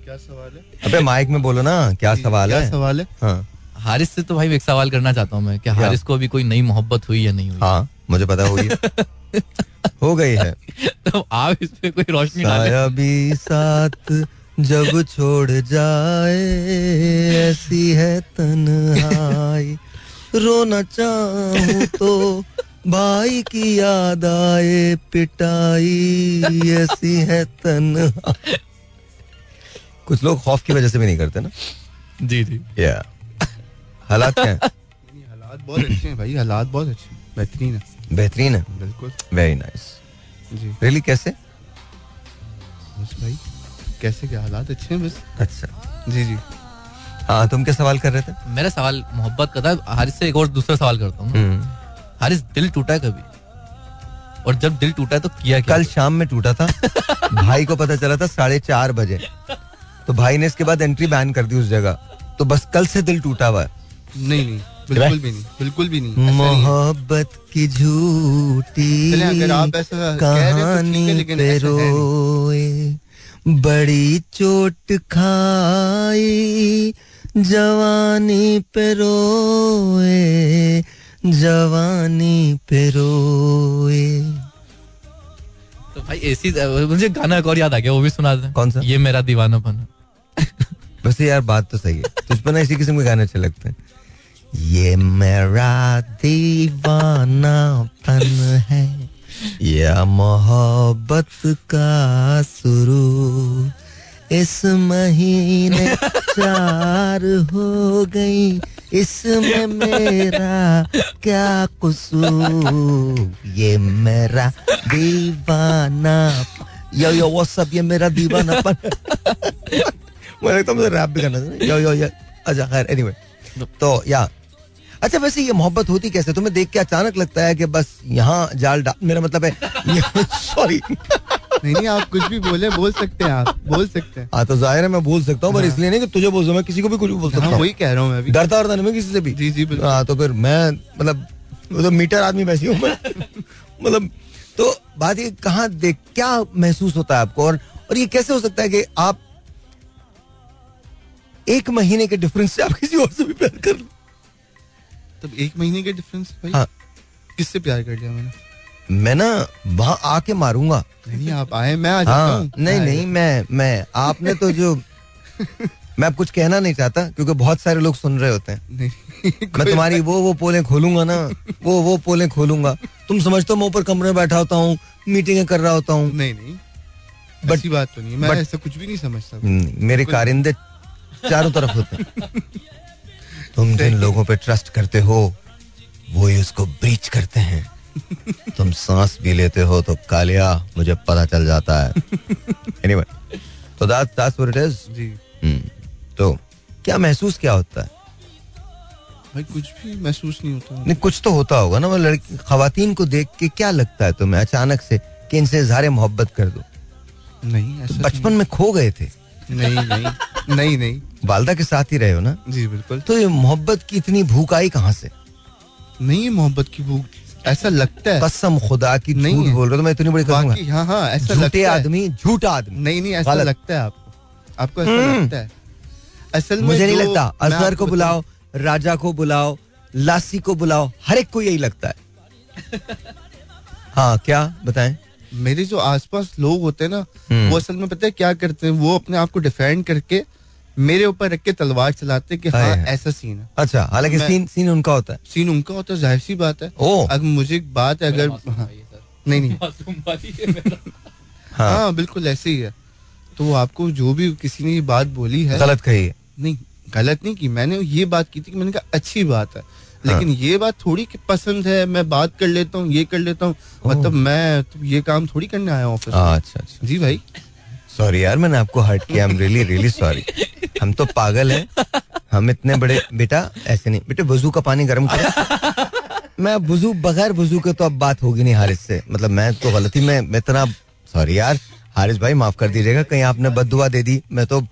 क्या सवाल है? अबे माइक में बोलो ना क्या सवाल क्या है? सवाल है? हाँ। हारिस से तो भाई एक सवाल करना चाहता हूँ मैं कि हारिस को अभी कोई नई मोहब्बत हुई या नहीं हुई? हाँ मुझे पता हो गई हो गई है। तो आप इस पे कोई रोशनी डालें। साया भी साथ जब छोड़ जाए ऐसी है तन्हाई। रोना चाहूँ तो भाई की याद आए पिटाई ऐसी है तन्हाई कुछ लोग खौफ की वजह से भी नहीं करते ना? जी जी। या हालात क्या हैं? हालात बहुत अच्छे हैं भाई हालात बहुत अच्छे हैं। बेहतरीन है। बेहतरीन है? बिल्कुल। वेरी नाइस जी। रियली कैसे? बस भाई कैसे क्या हालात अच्छे हैं बस। अच्छा। जी जी। हाँ तुम क्या सवाल कर रहे थे? मेरा सवाल मोहब्बत का था हारिस से एक और दूसरा सवाल करता हूँ। हम्म। हारिस दिल टूटा है कभी। और जब दिल टूटा है तो किया क्या? कल शाम में टूटा था। भाई को पता चला था साढ़े चार बजे। तो भाई ने इसके बाद एंट्री बैन कर दी उस जगह। तो बस कल से दिल टूटा हुआ है। नहीं नहीं बिल्कुल भी नहीं बिल्कुल भी नहीं। मोहब्बत की झूठी चलें, अगर आप ऐसा कह रहे तो कहानी लेकिन पे। रोए बड़ी चोट खाई जवानी पे रोए जवानी पे रोए। तो भाई ऐसी मुझे गाना एक और याद आ गया वो भी सुना दे कौन सा? ये मेरा दीवानापन। वैसे यार बात तो सही है। तुझ पर ना इसी किस्म के गाने अच्छे लगते हैं। ये मेरा दीवानापन है। या मोहब्बत का शुरू। इस महीने चार हो गई, इसमें मेरा क्या कसूर? ये मेरा दीवाना यो यो व्हाट्सअप ये मेरा दीवानापन मुझे लगता है रैप भी करना चाहिए यो यो यो अच्छा खैर एनीवे तो या। अच्छा वैसे ये मोहब्बत होती कैसे? तुम्हें देख के अचानक लगता है कि बस यहाँ जाल डाल मेरा मतलब है सॉरी नहीं नहीं आप कुछ भी बोले बोल सकते हैं आप बोल सकते हैं। हाँ तो ज़ाहिर है मैं बोल सकता हूँ पर इसलिए नहीं कि तुझे बोल मैं किसी को भी कुछ भी बोल सकता हाँ। हूँ वही कह रहा हूँ मैं अभी। डरता वरता नहीं मैं किसी से भी। जी, जी, हाँ तो फिर मैं मतलब तो मीटर आदमी वैसी हूँ मैं मतलब तो बात ये कहाँ देख क्या महसूस होता है आपको? और और ये कैसे हो सकता है कि आप एक महीने के डिफरेंस से आप किसी और से भी प्यार कर लो? तब एक महीने के डिफरेंस भाई? हाँ। किससे प्यार कर लिया मैंने? मैं ना वहाँ आके मारूँगा। नहीं आप आए मैं आ जाता हाँ नहीं नहीं मैं मैं आपने तो जो मैं अब कुछ कहना नहीं चाहता क्योंकि बहुत सारे लोग सुन रहे होते हैं। मैं तुम्हारी वो वो पोलें खोलूँगा ना वो वो पोलें खोलूँगा। तुम समझते हो मैं ऊपर कमरे में बैठा होता हूँ मीटिंगें कर रहा होता हूँ। नहीं नहीं ऐसी बात तो नहीं मैं ऐसा कुछ भी नहीं समझता। हम्म, मेरे कारिंदे चारों तरफ़ होते हैं। तुम जिन लोगों पे ट्रस्ट करते हो वो ही उसको ब्रीच करते हैं। तुम सांस भी लेते हो तो कालिया मुझे पता चल जाता है। एनीवे तो दैट्स व्हाट इट इज़ जी। तो क्या महसूस क्या होता है? भाई कुछ भी महसूस नहीं होता। नहीं कुछ तो होता होगा ना वो लड़की खातन को देख के क्या लगता है तुम्हें? अचानक से कि इनसे इजहार मोहब्बत कर दो। नहीं ऐसा बचपन में खो गए थे। नहीं नहीं नहीं नहीं। वालदा के साथ ही रहे हो ना? जी बिल्कुल। तो ये मोहब्बत की इतनी भूख आई कहाँ से? नहीं मोहब्बत की भूख ऐसा लगता है। कसम खुदा की नहीं बोल रहा तो मैं इतनी बड़ी बाकी हाँ हाँ ऐसा लगता है। आदमी झूठा आदमी। नहीं नहीं ऐसा लगता है आपको। आपको ऐसा हम्म। लगता है। असल में मुझे नहीं लगता। अजहर को बुलाओ राजा को बुलाओ लासी को बुलाओ हर एक को यही लगता है। हाँ क्या? बताएँ। मेरे जो आसपास लोग होते हैं ना हम्म। वो असल में पता है क्या करते हैं? वो अपने आप को डिफेंड करके मेरे ऊपर रख के तलवार चलाते हैं कि हाँ ऐसा सीन है। अच्छा हालाँकि सीन सीन उनका होता है। सीन उनका होता है ज़ाहिर सी बात है। ओ। अगर मुझे एक बात है अगर हाँ, नहीं नहीं। हाँ हाँ। बिल्कुल ऐसे ही है। तो वो आपको जो भी किसी ने ये बात बोली है गलत कही है। नहीं गलत नहीं की। मैंने ये बात की थी कि मैंने कहा अच्छी बात है। लेकिन ये बात थोड़ी कि पसंद है मैं बात कर लेता हूँ ये कर लेता हूँ। मतलब मैं तो ये काम थोड़ी करने आया हूँ ऑफ़िस में। हाँ, अच्छा अच्छा। जी भाई। सॉरी यार, मैंने आपको हर्ट किया I am really really sorry हम तो पागल हैं। हम इतने बड़े बेटा, ऐसे नहीं। बेटे, वज़ू का पानी गर्म करो। मैं वज़ू, बगैर वज़ू के तो अब बात होगी नहीं हारिस से। मतलब मैं तो गलती में मैं इतना सॉरी यार। हारिस भाई, माफ़ कर दीजिएगा, कहीं आपने बददुआ दे दी। मैं तो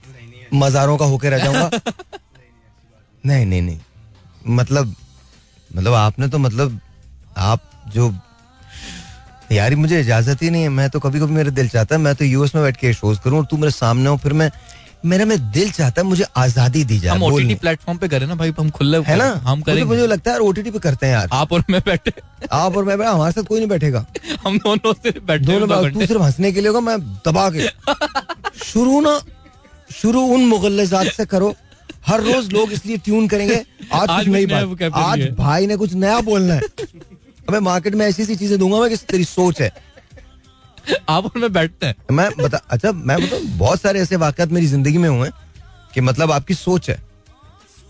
मजारों का होके रह जाऊँगा। नहीं नहीं नहीं। मतलब मतलब आपने तो मतलब आप जो यार मुझे इजाज़त ही नहीं है। मैं तो कभी कभी मेरा दिल चाहता है मैं तो यूएस में बैठ के शोज़ करूँ और तू मेरे सामने हो फिर मैं मेरा में दिल चाहता है मुझे आज़ादी दी जाए हम ओटीटी प्लेटफॉर्म पे करें ना भाई हम खुले है। ना? हम करेंगे मुझे लगता है ओटीटी पे करते हैं यार। आप और मैं बैठे। आप और मैं बैठा हमारे साथ कोई नहीं बैठेगा। हम दोनों से बैठे दोनों तू सिर्फ़ हंसने के लिए होगा मैं दबा के। शुरू ना शुरू उन मुगल्लजात से करो। हर रोज लोग इसलिए ट्यून करेंगे। आज आज कुछ नई बात। आज भाई ने कुछ नया बोलना है। अबे मार्केट में ऐसी ऐसी चीज़ें दूँगा मैं कि तेरी सोच है। आप और मैं बैठते हैं। मैं बता अच्छा मैं बताऊँ बहुत सारे ऐसे वाकत मेरी ज़िंदगी में हुए हैं कि मतलब आपकी सोच है।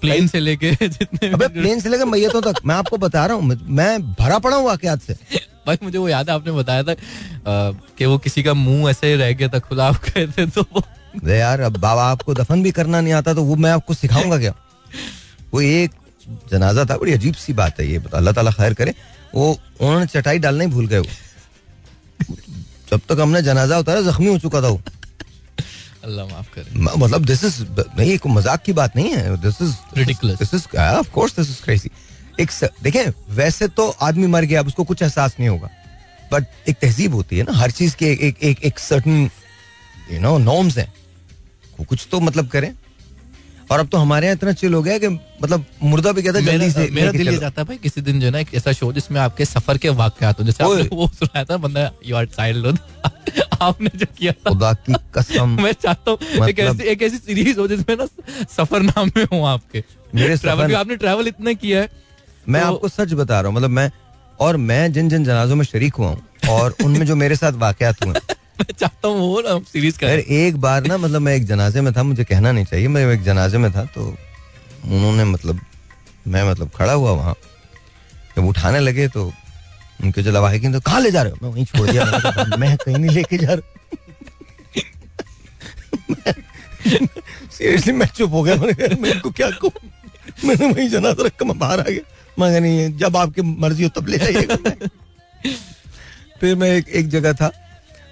प्लेन से लेके जितने अबे प्लेन से लेकर मैयतों तक मैं आपको बता रहा हूँ मैं भरा पड़ा हूँ वाकयात से। भाई मुझे वो याद है आपने बताया था कि वो किसी का मुँह ऐसे ही रह गया था खुला आप गए थे तो वो यार अब बाबा आपको दफन भी करना नहीं आता तो वो मैं आपको सिखाऊँगा क्या? वो एक जनाजा था बड़ी अजीब सी बात है ये अल्लाह ताला खैर करे। वो उन्होंने चटाई डालना ही भूल गए वो। जब तक हमने जनाजा उतारा जख्मी हो चुका था वो। अल्लाह माफ़ करे। मतलब दिस इज़ नहीं कोई मज़ाक की बात नहीं है। This is. This is of course this is crazy एक देखें वैसे तो आदमी मर गया अब उसको कुछ एहसास नहीं होगा। बट एक तहजीब होती है ना हर चीज़ के एक एक एक, एक सर्टन यू नो नॉर्म्स हैं। कुछ तो मतलब करें। और अब तो हमारे यहाँ इतना चिल हो गया कि मतलब मुर्दा भी कहता है जल्दी से मेरा दिल ये जाता है भाई किसी दिन जो है ना एक ऐसा शो जिसमें आपके सफ़र के वाकयात हो। जैसे आपने वो सुनाया था बंदा यू आर चाइल्ड आपने जो किया था। खुदा की कसम। मैं चाहता हूँ एक मतलब- ऐसी एक ऐसी सीरीज़ हो जिसमें ना सफ़र नाम में हो आपके। मेरे ट्रैवल आपने ट्रैवल इतना किया है। मैं तो- आपको सच बता रहा हूँ मतलब मैं और मैं जिन जिन जनाजों में शरीक हुआ हूँ और उनमें जो मेरे साथ वाकयात हुए मैं चाहता हूँ वो ना सीरीज़ का एक बार ना मतलब मैं एक जनाजे में था मुझे कहना नहीं चाहिए मैं एक जनाजे में था तो उन्होंने मतलब मैं मतलब खड़ा हुआ वहाँ। जब उठाने लगे तो उनके जो लवाहिकीन तो कहाँ ले जा रहे हो? मैं वहीं छोड़ दिया। मैं कहीं नहीं लेके जा रहा सीरियसली मैं चुप हो गया। मैंने कहा, मैं इनको क्या कहूँ? मैंने वहीं जनाजा रख के मैं बाहर आ गया। मैं नहीं जब आपकी मर्ज़ी हो तब ले जाइएगा। फिर मैं एक एक जगह था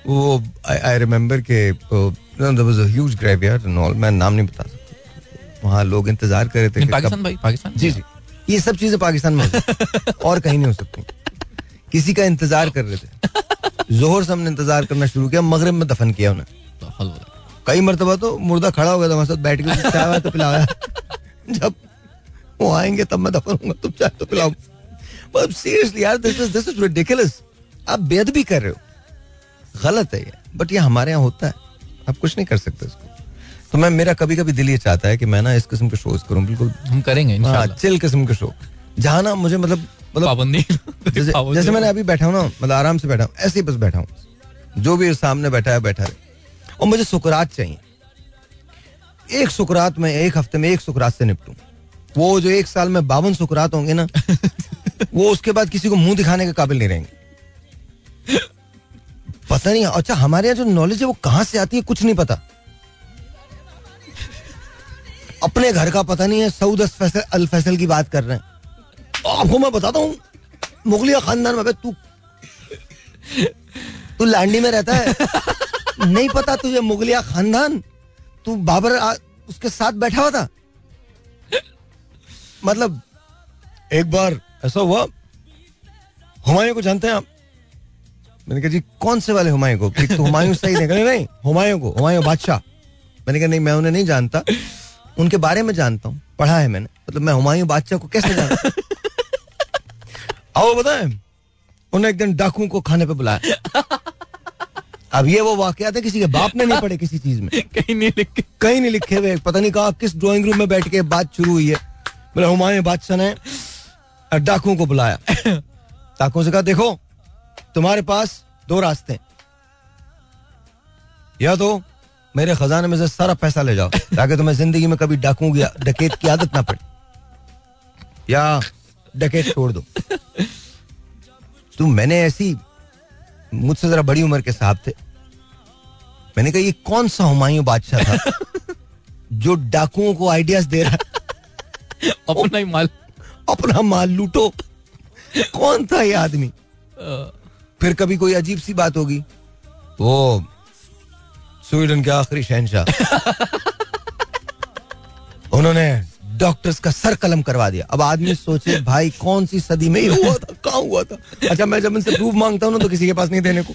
वो आई रिमेम्बर के a huge graveyard and all मैं नाम नहीं बता सकता। वहाँ लोग इंतज़ार कर रहे थे पाकिस्तान भाई पाकिस्तान जी जी। ये सब चीज़ें पाकिस्तान में और कहीं नहीं हो सकती किसी का इंतज़ार कर रहे थे। जोहर से हमने इंतज़ार करना शुरू किया मगरब में दफन किया उन्हें। तो गया। कई मरतबा तो मुर्दा खड़ा हो गया था हमारे साथ बैठ के उसको चाय तो पिलाया। जब वो आएँगे तब मैं दफन तुम चाय तो पिलाओ। सीरियसली यार this is this is ridiculous आप बेअदबी कर रहे हो। गलत है ये। बट ये हमारे यहाँ होता है। आप कुछ नहीं कर सकते इसको तो मैं मेरा कभी कभी दिल ये चाहता है कि मैं ना इस किस्म के शोज़ करूँ बिल्कुल। हम करेंगे हाँ, चिल किस्म के शो। जहाँ ना मुझे मतलब मतलब पाबंदी। जैसे जैसे मैंने अभी बैठा हूँ ना मतलब आराम से बैठा हूँ ऐसे ही बस बैठा हूँ। जो भी सामने बैठा है बैठा रहे। और मुझे सुकरात चाहिए। एक सुकरात में एक हफ़्ते में एक सुकरात से निपटूं। वो जो एक साल में बावन सुकरात होंगे ना वो उसके बाद किसी को मुँह दिखाने के काबिल नहीं रहेंगे। पता नहीं अच्छा हमारे यहाँ जो नॉलेज है वो कहाँ से आती है कुछ नहीं पता। अपने घर का पता नहीं है सऊद फैसल अल फैसल की बात कर रहे हैं। आपको मैं बताता हूँ मुगलिया खानदान में तू तू लैंडी में रहता है नहीं पता तुझे मुगलिया खानदान तू बाबर आ, उसके साथ बैठा हुआ था। मतलब एक बार ऐसा हुआ हमारे को जानते हैं आप? मैंने कहा जी कौन से वाले हुमायूं को? तो हुमायूं सही नहीं नहीं हुमायूं को हुमायूं बादशाह। मैंने कहा नहीं मैं उन्हें नहीं जानता। उनके बारे में जानता हूँ पढ़ा है मैंने। मतलब मैं हुमायूं बादशाह को कैसे जानता आओ बताए। उन्हें एक दिन डाकू को खाने पे बुलाया। अब ये वो वाकयात है किसी के बाप ने नहीं पढ़े किसी चीज़ में। कहीं नहीं लिख। कहीं नहीं लिखे हुए। पता नहीं कहा किस ड्राइंग रूम में बैठ के बात शुरू हुई है। बोले हुमायूं बादशाह ने डाकू को बुलाया। डाकू से कहा देखो तुम्हारे पास दो रास्ते हैं। या तो मेरे खजाने में से सारा पैसा ले जाओ ताकि तुम्हें ज़िंदगी में कभी डाकू की डकेत की आदत ना पड़े। या डकैत छोड़ दो। तो मैंने ऐसी मुझसे जरा बड़ी उम्र के साहब थे। मैंने कहा ये कौन सा हुमायूं बादशाह था जो डाकुओं को आइडियाज़ दे रहा है? अपना ही माल। अपना माल लूटो। कौन था ये आदमी? फिर कभी कोई अजीब सी बात होगी? वो स्वीडन के आखिरी शहनशाह। उन्होंने डॉक्टर्स का सर कलम करवा दिया। अब आदमी सोचे भाई कौन सी सदी में ये हुआ था? कहाँ हुआ था? अच्छा मैं जब इनसे प्रूफ माँगता हूँ ना तो किसी के पास नहीं देने को।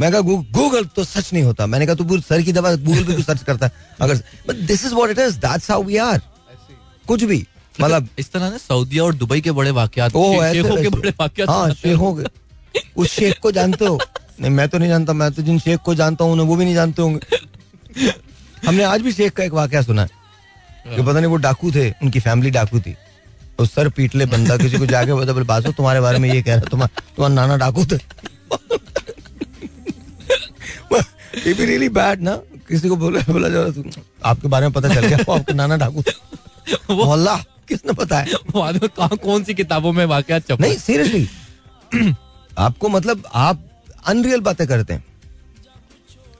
मैं कहा गूगल तो सच नहीं होता। मैंने कहा तू पूरी सर की दवा गूगल पे सर्च करता है? अगर but this is what it is that's how we are कुछ भी। मतलब इस तरह ना सऊदिया और दुबई के बड़े वाकयात ओ शेखों के बड़े वाकयात हाँ। शेखों के उस शेख को जानते हो? नहीं मैं तो नहीं जानता मैं तो जिन शेख को जानता हूँ वो भी नहीं जानते होंगे। हमने आज भी शेख का एक वाकया सुना है कि पता नहीं वो डाकू थे उनकी फैमिली डाकू थी। तो सर पीट ले बंदा किसी को जाके बता बोले बासो तुम्हारे बारे में ये कह रहा तुम्हारा तुम्हारा नाना डाकू थे। ये भी रियली बैड ना? किसी को बोला बोला जा आपके बारे में पता चल गया आपके नाना डाकू मोहल्ला किसने बताया? में कहाँ कौन सी किताबों में वाकयात छपे? नहीं सीरियसली आपको मतलब आप अनरियल बातें करते हैं।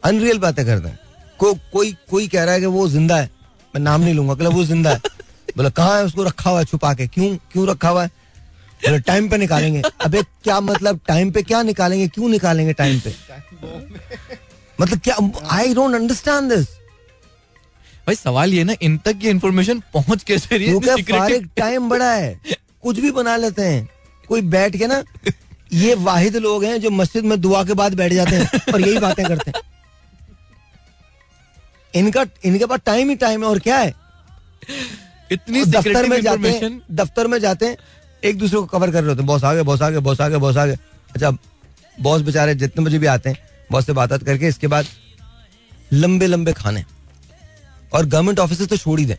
अनरियल बातें करते हैं। को, कोई कोई कह रहा है कि वो ज़िंदा है मैं नाम नहीं लूँगा कहला वो ज़िंदा है। बोला कहाँ है उसको रखा हुआ है छुपा के? क्यों क्यों रखा हुआ है? बोले टाइम पे निकालेंगे। अबे क्या मतलब टाइम पे क्या निकालेंगे? क्यों निकालेंगे टाइम पे? मतलब क्या आई डोंट अंडरस्टैंड दिस भाई सवाल ये ना इन तक ये इन्फॉर्मेशन पहुँच कैसे है? टाइम बड़ा है। कुछ भी बना लेते हैं। कोई बैठ के ना ये वाहिद लोग हैं जो मस्जिद में दुआ के बाद बैठ जाते हैं और यही बातें करते हैं। इनका इनके पास टाइम ही टाइम है और क्या है? इतनी दफ्तर में जाते हैं दफ्तर में जाते हैं एक दूसरे को कवर कर रहे होते हैं। बॉस आगे बॉस आगे बॉस आगे बॉस आगे अच्छा बॉस बेचारे जितने बजे भी आते हैं बॉस से बात करके इसके बाद लंबे लंबे खाने। और गवर्नमेंट ऑफ़िस तो छोड़ ही दें।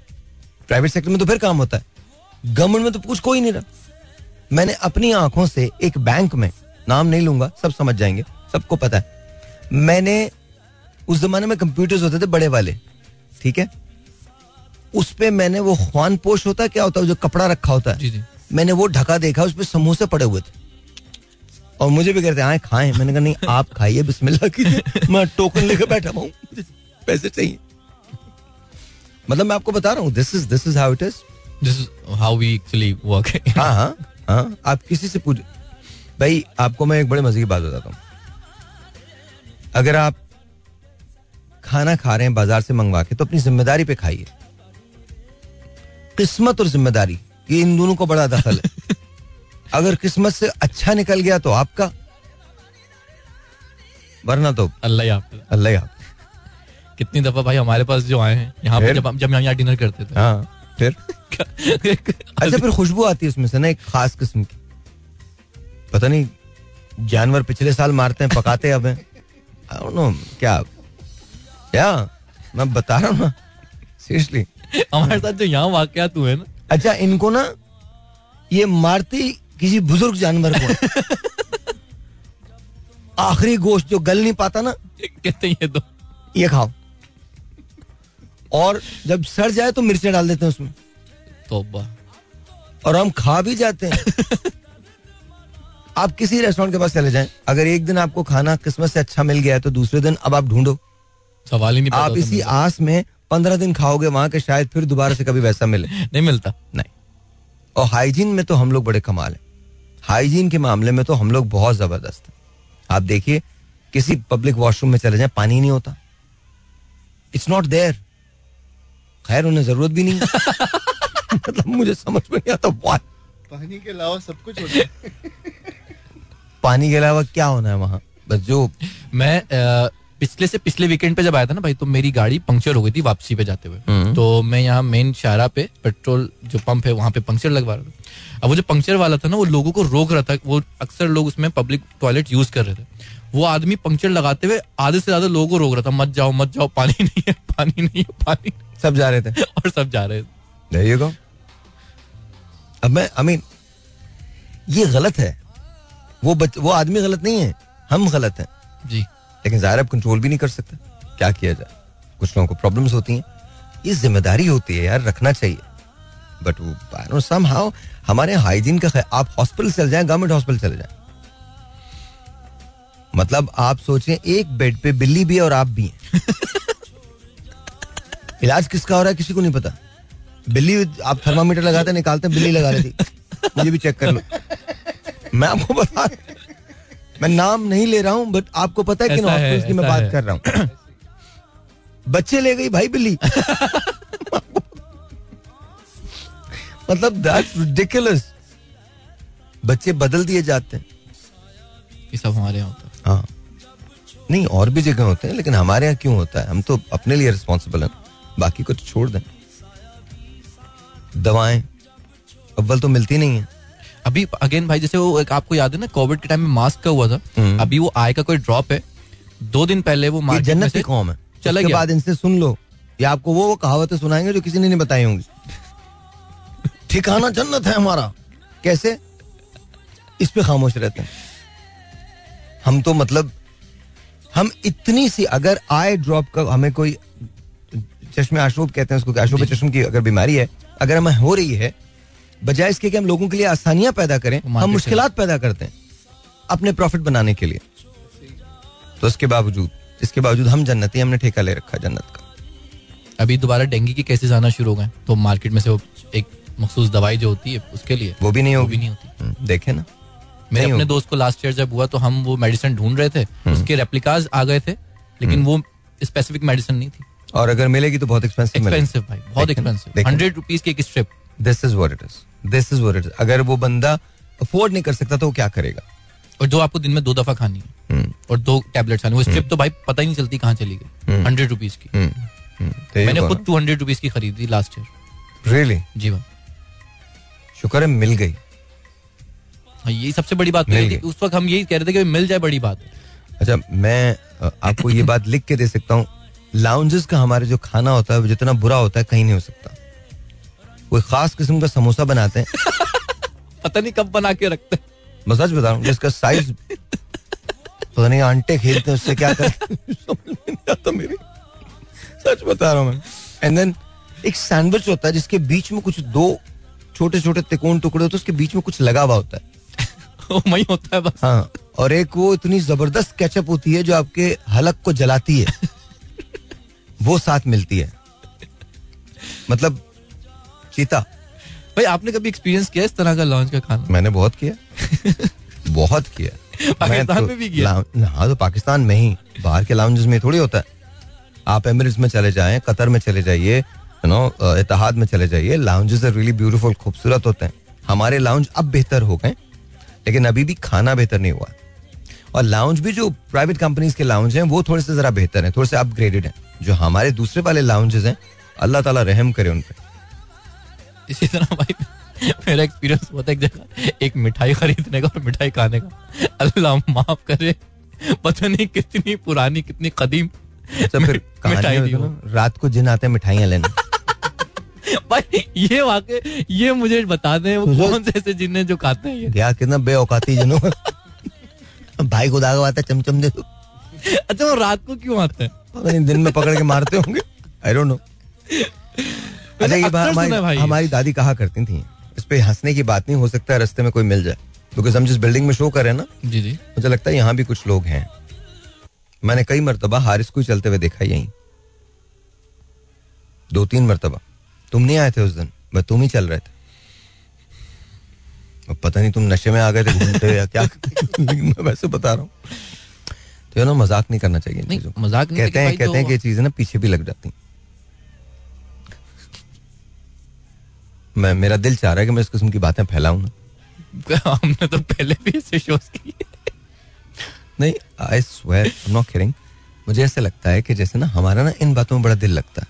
प्राइवेट सेक्टर में तो फिर काम होता है। गवर्नमेंट में तो कुछ कोई नहीं रहा। मैंने अपनी आँखों से एक बैंक में नाम नहीं लूँगा सब समझ जाएँगे सबको पता है। मैंने उस जमाने में कंप्यूटर्स होते थे बड़े वाले ठीक है? उस पे मैंने वो ख्वान पोश होता क्या होता है जो कपड़ा रखा होता है जी जी। मैंने वो ढका देखा उस पे समोसे पड़े हुए थे। और मुझे भी कहते आए खाएँ। मैंने कहा नहीं आप खाइए बिस्मिल्लाह कीजिए मैं टोकन लेकर बैठा हुआ पैसे चाहिए। मतलब मैं आपको बता रहा हूँ this is this is how it is this is how we actually work हाँ हाँ। हाँ आप किसी से पूछ भाई आपको मैं एक बड़े मज़े की बात बताता हूँ। अगर आप खाना खा रहे हैं बाज़ार से मंगवा के तो अपनी ज़िम्मेदारी पे खाइए। किस्मत और ज़िम्मेदारी ये इन दोनों को बड़ा दखल है। अगर किस्मत से अच्छा निकल गया तो आपका। वरना तो अल्लाह याफिज अल्लाह आप। कितनी दफ़ा भाई हमारे पास जो आए हैं यहाँ पे जब हम जब यहाँ डिनर करते थे। हाँ। फिर? अच्छा फिर खुशबू आती है उसमें से ना एक खास किस्म की। पता नहीं जानवर पिछले साल मारते हैं पकाते अब हैं। I don't know, क्या? क्या? मैं बता रहा हूँ ना सीरियसली हमारे साथ जो यहाँ वाकयात हुए ना। अच्छा इनको ना ये मारती किसी बुज़ुर्ग जानवर को। आखिरी गोश्त जो गल नहीं पाता ना कहते हैं ये तो ये खाओ। और जब सड़ जाए तो मिर्चें डाल देते हैं उसमें। तौबा। और हम खा भी जाते हैं। आप किसी रेस्टोरेंट के पास चले जाएँ। अगर एक दिन आपको खाना किस्मत से अच्छा मिल गया है तो दूसरे दिन अब आप ढूंढो। सवाल ही नहीं आप इसी आस में पंद्रह दिन खाओगे वहाँ के शायद फिर दोबारा से कभी वैसा मिले। नहीं मिलता। नहीं। और हाइजीन में तो हम लोग बड़े कमाल हैं। हाइजीन के मामले में तो हम लोग बहुत ज़बरदस्त हैं। आप देखिए किसी पब्लिक वॉशरूम में चले जाए पानी नहीं होता। इट्स नॉट देयर खैर उन्हें ज़रूरत भी नहीं। है। मतलब मुझे समझ में नहीं आता पानी के अलावा सब कुछ होता है। पानी के अलावा क्या होना है वहाँ? बस जो मैं अ, पिछले से पिछले वीकेंड पे जब आया था ना भाई तो मेरी गाड़ी पंक्चर हो गई थी वापसी पे जाते हुए। हम्म। तो मैं यहाँ मेन शाहरा पे पेट्रोल जो पंप है वहाँ पे पंक्चर लगवा रहा था। अब वो जो पंक्चर वाला था ना वो लोगों को रोक रहा था। वो अक्सर लोग उसमें पब्लिक टॉयलेट यूज़ कर रहे थे। वो आदमी पंक्चर लगाते हुए आधे से ज़्यादा लोगों को रोक रहा था। मत जाओ मत जाओ पानी नहीं है पानी नहीं है पानी नहीं। सब जा रहे थे। और सब जा रहे थे। अब मैं आई मीन ये गलत है। वो बच, वो आदमी गलत नहीं है हम गलत हैं। जी। लेकिन ज़ाहिर अब कंट्रोल भी नहीं कर सकते। क्या किया जाए? कुछ लोगों को प्रॉब्लम्स होती हैं। ये ज़िम्मेदारी होती है यार रखना चाहिए। बट वो सम हाउ हमारे हाइजीन का आप हॉस्पिटल चल जाएँ गवर्नमेंट हॉस्पिटल चले जाएँ। मतलब आप सोचें एक बेड पे बिल्ली भी है और आप भी हैं। इलाज किसका हो रहा है किसी को नहीं पता। बिल्ली आप थर्मामीटर लगाते निकालते बिल्ली लगा रही थी मुझे भी चेक कर लो। मैं आपको बता मैं नाम नहीं ले रहा हूँ बट आपको पता है किन ऐसा है, की मैं बात कर रहा हूँ। बच्चे ले गई भाई बिल्ली। मतलब दैट्स रिडिकुलस बच्चे बदल दिए जाते हैं। ये सब हमारे यहाँ होता है। हाँ। नहीं और भी जगह होते हैं लेकिन हमारे यहाँ क्यों होता है? हम तो अपने लिए रिस्पॉन्सिबल हैं। बाकी को तो छोड़ दें। दवाएँ अव्वल तो मिलती नहीं है। अभी अगेन भाई जैसे वो एक आपको याद है ना कोविड के टाइम में मास्क का हुआ था। हम्म। अभी वो आय का कोई ड्रॉप है। दो दिन पहले वो मार्केट जन्नत की कौम है। चला गया। बाद इनसे सुन लो। ये आपको वो वो कहावतें सुनाएँगे जो किसी ने नहीं बताई होंगी। ठिकाना जन्नत है हमारा। कैसे? इस पे खामोश रहते हैं। हम तो मतलब हम इतनी सी अगर आई ड्रॉप का हमें कोई चश्मे आशूब कहते हैं उसको आशूब चश्म की अगर बीमारी है अगर हमें हो रही है बजाय इसके कि हम लोगों के लिए आसानियाँ पैदा करें हम मुश्किल पैदा करते हैं अपने प्रॉफिट बनाने के लिए। तो इसके बावजूद इसके बावजूद हम जन्नती हमने ठेका ले रखा जन्नत का। अभी दोबारा डेंगू के केसेस आना शुरू हो गए तो मार्केट में से वो एक मखसूस दवाई जो होती है उसके लिए वो भी नहीं होगी। नहीं होती। हम्म, देखे ना। मेरे अपने दोस्त को लास्ट ईयर जब हुआ तो हम वो मेडिसिन ढूंढ रहे थे हम्म। उसके रेप्लिकाज आ गए थे लेकिन वो स्पेसिफिक मेडिसिन नहीं थी। और अगर मिलेगी तो बहुत एक्सपेंसिव एक्सपेंसिव भाई बहुत एक्सपेंसिव हंड्रेड रुपीज़ की एक strip this is what it is this is what it is अगर वो बंदा अफोर्ड नहीं कर सकता तो वो क्या करेगा? और जो आपको दिन में दो दफ़ा खानी है हम्म, और दो टेबलेट्स खानी वो स्ट्रिप तो भाई पता ही नहीं चलती कहाँ चली गई। हम्म। हंड्रेड रुपीज़ की। हम्म, मैंने खुद टू हंड्रेड रुपीज़ की खरीदी लास्ट ईयर रियली जी हाँ। शुक्र है मिल गई। हाँ, यही सबसे बड़ी बात तो मिल गई। उस वक्त हम यही कह रहे थे कि मिल जाए बड़ी बात। अच्छा मैं आपको ये बात लिख के दे सकता हूँ। लाउंजेस का हमारे जो खाना होता है वो जितना बुरा होता है कहीं नहीं हो सकता। कोई खास किस्म का समोसा बनाते हैं। पता नहीं कब बना के रखते हैं। मैं सच बता रहा हूँ जिसका साइज़ पता नहीं आंटे खेलते हैं उससे क्या करते मेरी। सच बता रहा हूँ मैं। एंड देन एक सैंडविच होता है जिसके बीच में कुछ दो छोटे छोटे तिकोन टुकड़े होते हैं उसके बीच में कुछ लगा हुआ होता है। वही होता है बस। हाँ और एक वो इतनी ज़बरदस्त केचप होती है जो आपके हलक को जलाती है। वो साथ मिलती है। मतलब चीता भाई आपने कभी एक्सपीरियंस किया इस तरह का लॉन्च का खाना? मैंने बहुत किया। बहुत किया। पाकिस्तान तो में भी किया? हाँ तो पाकिस्तान में ही। बाहर के लाउंजेस में थोड़ी होता है। आप एमिरेट्स में चले जाएँ कतर में चले जाइए यू नो इतिहाद में चले जाइए लाउंजेस आर रियली ब्यूटीफुल खूबसूरत होते हैं। हमारे लाउंज अब बेहतर हो गए लेकिन अभी भी खाना बेहतर नहीं हुआ। और लाउंज भी जो प्राइवेट कंपनीज़ के लाउंज हैं वो थोड़े से जरा बेहतर हैं थोड़े से अपग्रेडेड हैं। जो हमारे दूसरे वाले लाउंजेस हैं अल्लाह ताला रहम करे उन पे। इसी तरह भाई मेरा एक्सपीरियंस हुआ था एक जगह एक मिठाई खरीदने का और मिठाई खाने का। अल्लाह माफ़ करे पता नहीं कितनी पुरानी कितनी कदीम अच्छा फिर मिठाई दी रात को जिन आते हैं मिठाइयाँ लेने। भाई ये वाकई ये मुझे बता दें वो तो- कौन से ऐसे जिन्हें जो खाते हैं क्या कितना बेऔकाती जनों। भाई को दाग आता चमचम दे। अच्छा वो रात को क्यों आते हैं? दिन में पकड़ के मारते होंगे। आई डोंट नो अच्छा ये बात हमारी हमारी दादी कहा करती थी? इस पे हंसने की बात नहीं हो सकता है रास्ते में कोई मिल जाए। बिकॉज़ हम जिस बिल्डिंग में शो कर रहे हैं ना जी जी। मुझे लगता है यहाँ भी कुछ लोग हैं। मैंने कई मरतबा हारिस को चलते हुए देखा यहीं। दो तीन मरतबा। तुम नहीं आए थे उस दिन? बस तुम ही चल रहे थे। पता नहीं तुम नशे में आ गए थे घूमते या क्या? मैं वैसे बता रहा हूँ। तो ये ना मज़ाक नहीं करना चाहिए नहीं, मज़ाक नहीं, कहते हैं कहते हैं कि चीज़ें ना पीछे भी लग जाती हैं। मैं मेरा दिल चाह रहा है कि मैं इस किस्म की बातें फैलाऊं ना। हमने तो पहले भी ऐसे शोज़ किए। नहीं आई स्वेयर नॉट किडिंग मुझे ऐसे लगता है कि जैसे ना हमारा ना इन बातों में बड़ा दिल लगता है।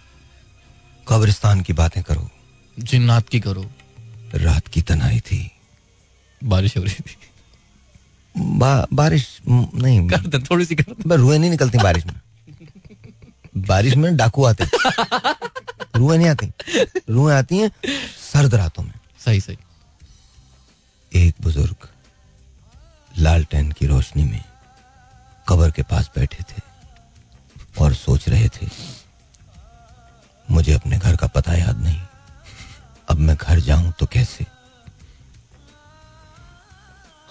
कब्रिस्तान की बातें करो। जिन्नात की करो। रात की तनाई थी। बारिश हो रही थी। बा, बारिश नहीं। कर दे थोड़ी सी कर दे बस रुएँ नहीं निकलती बारिश में। बारिश में डाकू आते। रुएँ नहीं आती। रुए आती हैं सर्द रातों में। सही सही। एक बुज़ुर्ग लालटेन की रोशनी में कबर के पास बैठे थे और सोच रहे थे मुझे अपने घर का पता याद नहीं। अब मैं घर जाऊँ तो कैसे?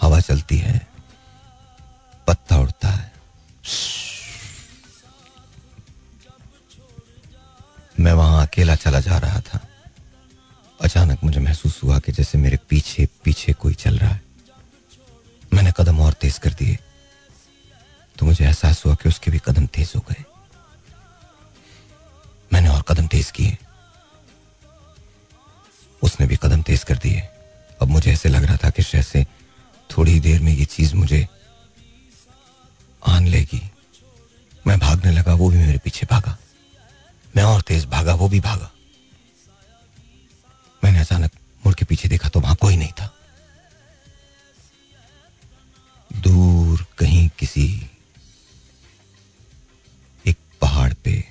हवा चलती है। पत्ता उड़ता है। मैं वहाँ अकेला चला जा रहा था। अचानक मुझे महसूस हुआ कि जैसे मेरे पीछे पीछे कोई चल रहा है। मैंने कदम और तेज कर दिए। तो मुझे एहसास हुआ कि उसके भी कदम तेज हो गए। मैंने और कदम तेज किए। उसने भी कदम तेज कर दिए। अब मुझे ऐसे लग रहा था कि जैसे थोड़ी देर में ये चीज़ मुझे आन लेगी। मैं भागने लगा, वो भी मेरे पीछे भागा। मैं और तेज भागा, वो भी भागा। मैंने अचानक मुड़ के पीछे देखा तो वहाँ कोई नहीं था। दूर कहीं किसी एक पहाड़ पे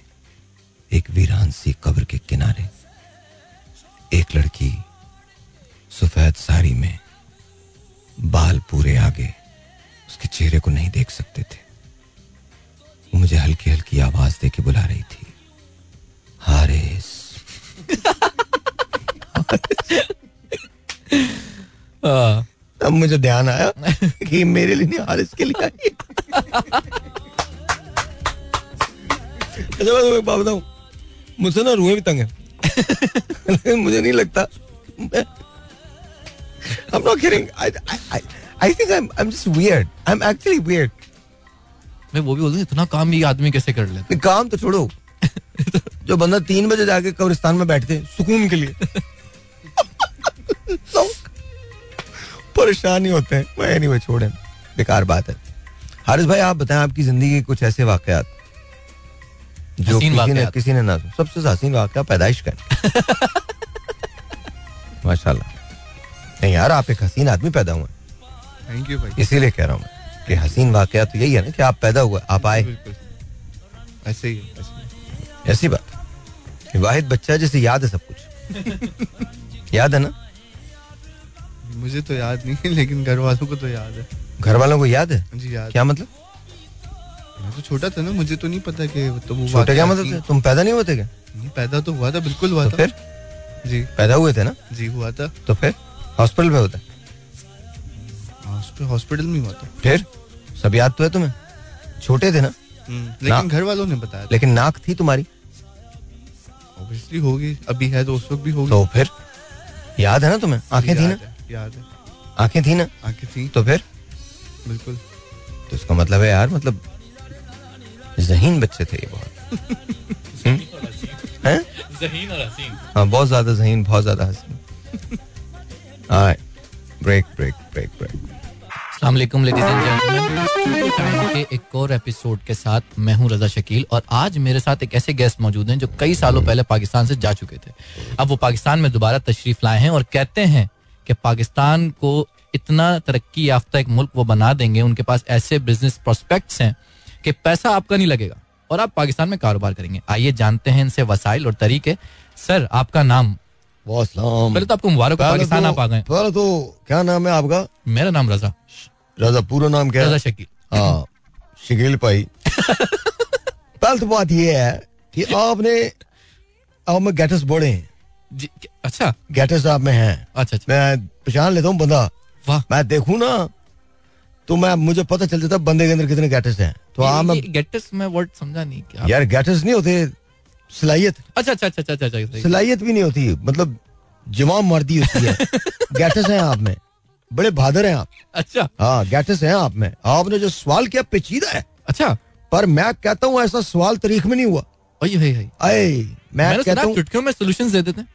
एक वीरान सी कब्र के किनारे एक लड़की सफ़ेद साड़ी में बाल पूरे आगे उसके चेहरे को नहीं देख सकते थे। वो मुझे हल्की हल्की आवाज़ दे के बुला रही थी। हारिस। अब मुझे ध्यान आया कि मेरे लिए नहीं हारिस के लिए आई। अच्छा मैं तुम्हें बात बताऊँ। मुझसे ना रूहें भी तंग है। लेकिन मुझे नहीं लगता। I'm not kidding. I, I, I, I think I'm, I'm just weird. I'm actually weird. मैं वो भी बोलूँ इतना काम ये आदमी कैसे कर लेते काम तो छोड़ो। जो बंदा तीन बजे जाके कब्रिस्तान में बैठते सुकून के लिए। परेशान ही होते हैं। एनी anyway, छोड़े। बेकार बात है। हारिस भाई आप बताएँ आपकी ज़िंदगी के कुछ ऐसे वाकयात? जो किसी ने किसी ने ना सबसे हसीन वाकया पैदाइश का है। माशाल्लाह। नहीं यार आप एक हसीन आदमी पैदा हुए हैं। थैंक यू भाई। इसीलिए कह रहा हूँ कि हसीन वाकया तो यही है ना कि आप पैदा हुए आप आए। ऐसे ही ऐसे। ऐसी बात कि वाहिद बच्चा जैसे याद है सब कुछ। याद है ना? मुझे तो याद नहीं है लेकिन घर वालों को तो याद है। घर वालों को याद है? जी याद क्या मतलब? मैं तो छोटा था ना मुझे तो नहीं पता कि तो वो छोटे क्या मतलब थी। तुम पैदा नहीं होते क्या? नहीं पैदा तो हुआ था बिल्कुल हुआ तो था। फिर? जी। पैदा हुए थे ना? जी हुआ था। तो फिर? हॉस्पिटल में होता हॉस्पिटल हॉस्पिटल में हुआ था। फिर? सब याद तो है तुम्हें? छोटे थे ना? हम्म, लेकिन घर वालों ने बताया लेकिन नाक थी तुम्हारी? ऑब्वियसली होगी अभी है तो उस वक्त भी होगी। तो फिर? याद है ना तुम्हें? आँखें थी ना? याद है, आँखें थी ना? आँखें थी। तो फिर? बिल्कुल। तो इसका मतलब है यार मतलब जहीन बच्चे थे ये बहुत। हम्म? हैं? जहीन और हसीन। हाँ बहुत ज़्यादा जहीन बहुत ज़्यादा हसीन। ब्रेक ब्रेक ब्रेक ब्रेक अस्सलाम वालेकुम लेडीज़ एंड जेंटलमैन के एक और एपिसोड के साथ मैं हूँ रजा शकील और आज मेरे साथ एक ऐसे गेस्ट मौजूद हैं जो कई सालों पहले पाकिस्तान से जा चुके थे। अब वो पाकिस्तान में दोबारा तशरीफ़ लाए हैं और कहते हैं कि पाकिस्तान को इतना तरक्की याफ्ता एक मुल्क वो बना देंगे उनके पास ऐसे बिज़नेस प्रोस्पेक्ट्स हैं कि पैसा आपका नहीं लगेगा और आप पाकिस्तान में कारोबार करेंगे। आइए जानते हैं इनसे वसाइल और तरीके। सर आपका नाम? पहले तो आपको मुबारक पाकिस्तान तो- आप आ गए। पहले तो क्या नाम है आपका? मेरा नाम रजा। राजा पूरा नाम क्या रजा शकील। हाँ शकील भाई। पहले तो बात ये है कि आपने आप में गेटस बड़े हैं। अच्छा। गेटस आप में हैं। अच्छा अच्छा। मैं पहचान लेता हूँ बंदा। वाह। मैं देखू ना तो मैं मुझे पता चल जाता बंदे के अंदर कितने गैटस हैं। तो आप मैं गेटस में वर्ड समझा नहीं क्या। यार गैटस नहीं होते सलाहियत। अच्छा अच्छा अच्छा अच्छा अच्छा अच्छा सलाहियत भी नहीं होती मतलब जवाब मर्दी होती है। गेटस हैं आप में। बड़े बहादुर हैं आप। अच्छा। हाँ गेटस हैं आप में। आपने जो सवाल किया पेचीदा है। अच्छा। पर मैं कहता हूँ ऐसा सवाल तारीख में नहीं हुआ। मैं कहता हूँ चुटकियों में सॉल्यूशंस दे देते हैं।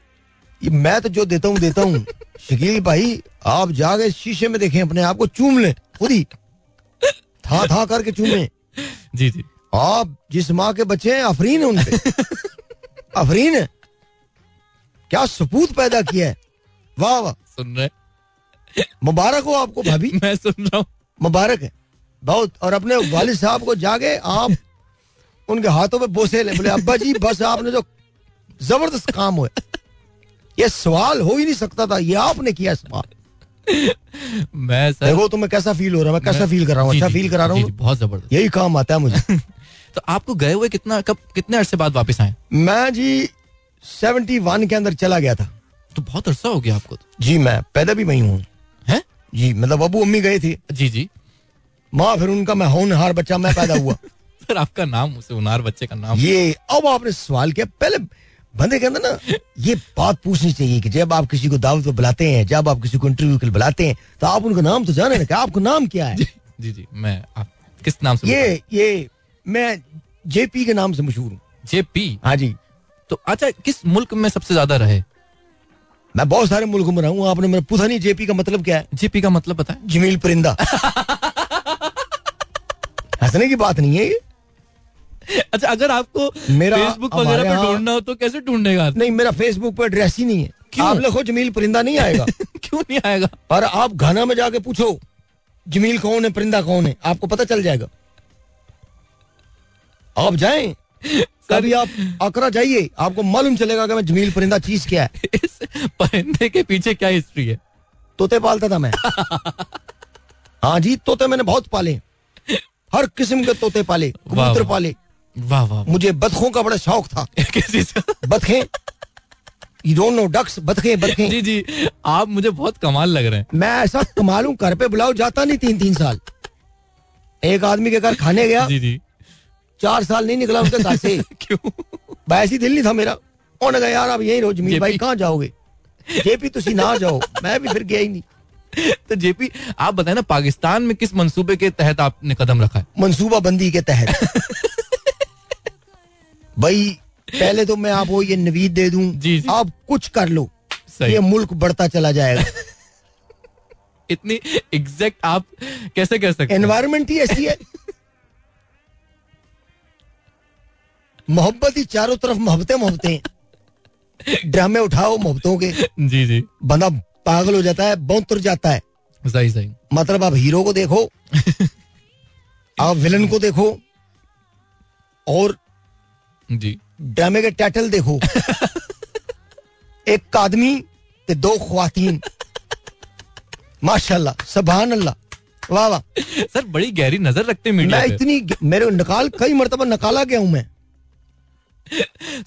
ये मैं तो जो देता हूँ देता हूँ। शकील भाई आप जाके शीशे में देखें अपने आप को चूम लें खुद ही। था था करके चूमें। जी जी। आप जिस माँ के बच्चे हैं अफरीन है उनपे अफरीन है। क्या सपूत पैदा किया है? वाह वाह। सुन रहे मुबारक हो आपको भाभी। मैं सुन रहा हूँ। मुबारक है। बहुत। और अपने वालिद साहब को जाके आप उनके हाथों में बोसे ले। बोले अब्बा जी बस आपने जो ज़बरदस्त काम हुआ ये सवाल हो ही नहीं सकता था। ये आपने किया सवाल। मैं सर देखो तुम्हें कैसा फील हो रहा है। मैं कैसा मैं- फील कर रहा हूँ। अच्छा फील करा रहा हूँ। बहुत ज़बरदस्त। यही काम आता है मुझे। तो आपको गए हुए कितना कब कितने अरसे बाद वापस आए? मैं जी सेवेंटी वन के अंदर चला गया था। तो बहुत अरसा हो गया आपको तो। जी मैं। पैदा भी वही हूँ। हैं? जी मतलब अबू अम्मी गए थे। जी जी। माँ फिर उनका मैं होनहार बच्चा मैं पैदा हुआ। सर आपका नाम उसे उनार बच्चे का नाम। ये अब आपने सवाल किया पहले बंदे के अंदर ना ये बात पूछनी चाहिए कि जब आप किसी को दावत पे बुलाते हैं जब आप किसी को इंटरव्यू के लिए बुलाते हैं तो आप उनका नाम तो जाने ना कि आपका नाम क्या है। जी जी मैं आप किस नाम से ये ये मैं जेपी के नाम से मशहूर हूँ। जेपी? हाँ जी। तो अच्छा किस मुल्क में सबसे ज़्यादा रहे? मैं बहुत सारे मुल्क में रहा हूँ आपने मेरा पूछा नहीं जेपी का मतलब क्या है? जेपी का मतलब बताएँ जमील परिंदा। हंसने की बात नहीं है ये। अच्छा अगर आपको मेरा फेसबुक वगैरह पे ढूंढना हो तो कैसे ढूंढेगा नहीं मेरा फेसबुक पर एड्रेस ही नहीं है। क्यों? आप लिखो जमील परिंदा नहीं आएगा। क्यों नहीं आएगा? और आप घाना में जाके पूछो जमील कौन है परिंदा कौन है आपको पता चल जाएगा। आप जाएँ। कभी आप आकरा जाइए आपको मालूम चलेगा कि मैं जमील परिंदा चीज़ क्या है। इस परिंदे के पीछे क्या हिस्ट्री है? तोते पालता था मैं। हाँ जी तोते मैंने बहुत पाले। हर किस्म के तोते पाले कबूतर पाले। वाह वाह। मुझे बतखों का बड़ा शौक था। बतखें। यू डोंट नो डक्स बतखें बतखें। जी जी आप मुझे बहुत कमाल लग रहे हैं। मैं ऐसा कमालू घर पे बुलाओ जाता नहीं तीन तीन साल। एक आदमी के घर खाने गया जी जी। चार साल नहीं निकला उसके घर से। क्यों? ही दिल नहीं था मेरा। उन्होंने कहा यार आप यही रहो जमील भाई कहाँ जाओगे? जेपी तुसी ना जाओ। मैं भी फिर गया ही नहीं। तो जेपी आप बताए ना पाकिस्तान में किस मंसूबे के तहत आपने कदम रखा है? मनसूबा बंदी के तहत। भाई पहले तो मैं आपको ये नवीद दे दूँ जी, जी। आप कुछ कर लो ये मुल्क बढ़ता चला जाएगा। इतनी एग्जैक्ट आप कैसे कह सकते एनवायरमेंट ही ऐसी है। मोहब्बत ही चारों तरफ़ मोहब्बतें मोहब्बतें ड्रामे उठाओ मोहब्बतों के। जी जी। बंदा पागल हो जाता है बौतर जाता है। सही सही। मतलब आप हीरो को देखो आप विलन को देखो और जी। ड्रामे के टाइटल देखो। एक आदमी ते दो ख्वातीन। माशाल्लाह सुभान अल्लाह वाह वाह। सर बड़ी गहरी नज़र रखते हैं मीडिया मैं इतनी मेरे निकाल कई मरतबा निकाला गया हूँ मैं।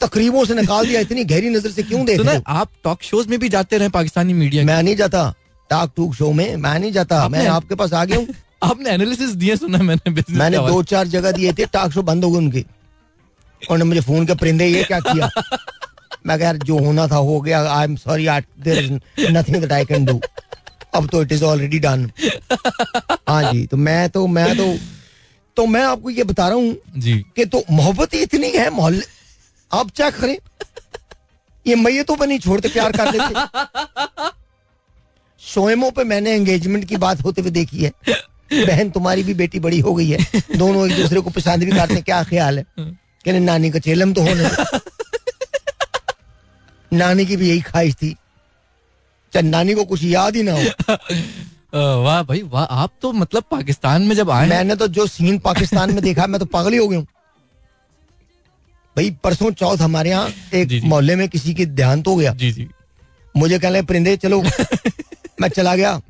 तकरीबों से निकाल दिया इतनी गहरी नज़र से क्यों देख रहे हो? आप टॉक शोज़ में भी जाते रहे पाकिस्तानी मीडिया मैं नहीं जाता टाक टूक शो में मैं नहीं जाता मैं आपके पास आ गया हूँ। आपने एनालिसिस दिए सुना मैंने मैंने दो चार जगह दिए थे टाक शो बंद हो गए उनके। उन्होंने मुझे फ़ोन के परिंदे ये क्या किया? मैं कहा यार जो होना था हो गया I am sorry there is nothing that I can do अब तो इट इज़ ऑलरेडी डन हाँ जी तो मैं तो मैं तो तो मैं आपको ये बता रहा हूँ कि तो मोहब्बत ही इतनी है मोहल्ले आप चेक करें? ये मैयतों पे नहीं छोड़ते प्यार कर लेते शोएमों पे मैंने एंगेजमेंट की बात होते हुए देखी है। बहन तुम्हारी भी बेटी बड़ी हो गई है। दोनों एक दूसरे को पसंद भी करते क्या ख्याल है? कहने नानी का चेलम तो होने नानी की भी यही ख्वाहिश थी। चाहे नानी को कुछ याद ही ना हो। वाह भाई वाह। आप तो मतलब पाकिस्तान में जब आए मैंने तो जो सीन पाकिस्तान में देखा मैं तो पागल ही हो गया हूँ। भाई परसों चौथ हमारे यहाँ एक। मोहल्ले में किसी की देहांत हो गया। जी जी। मुझे कहने लगे, परिंदे चलो मैं चला गया।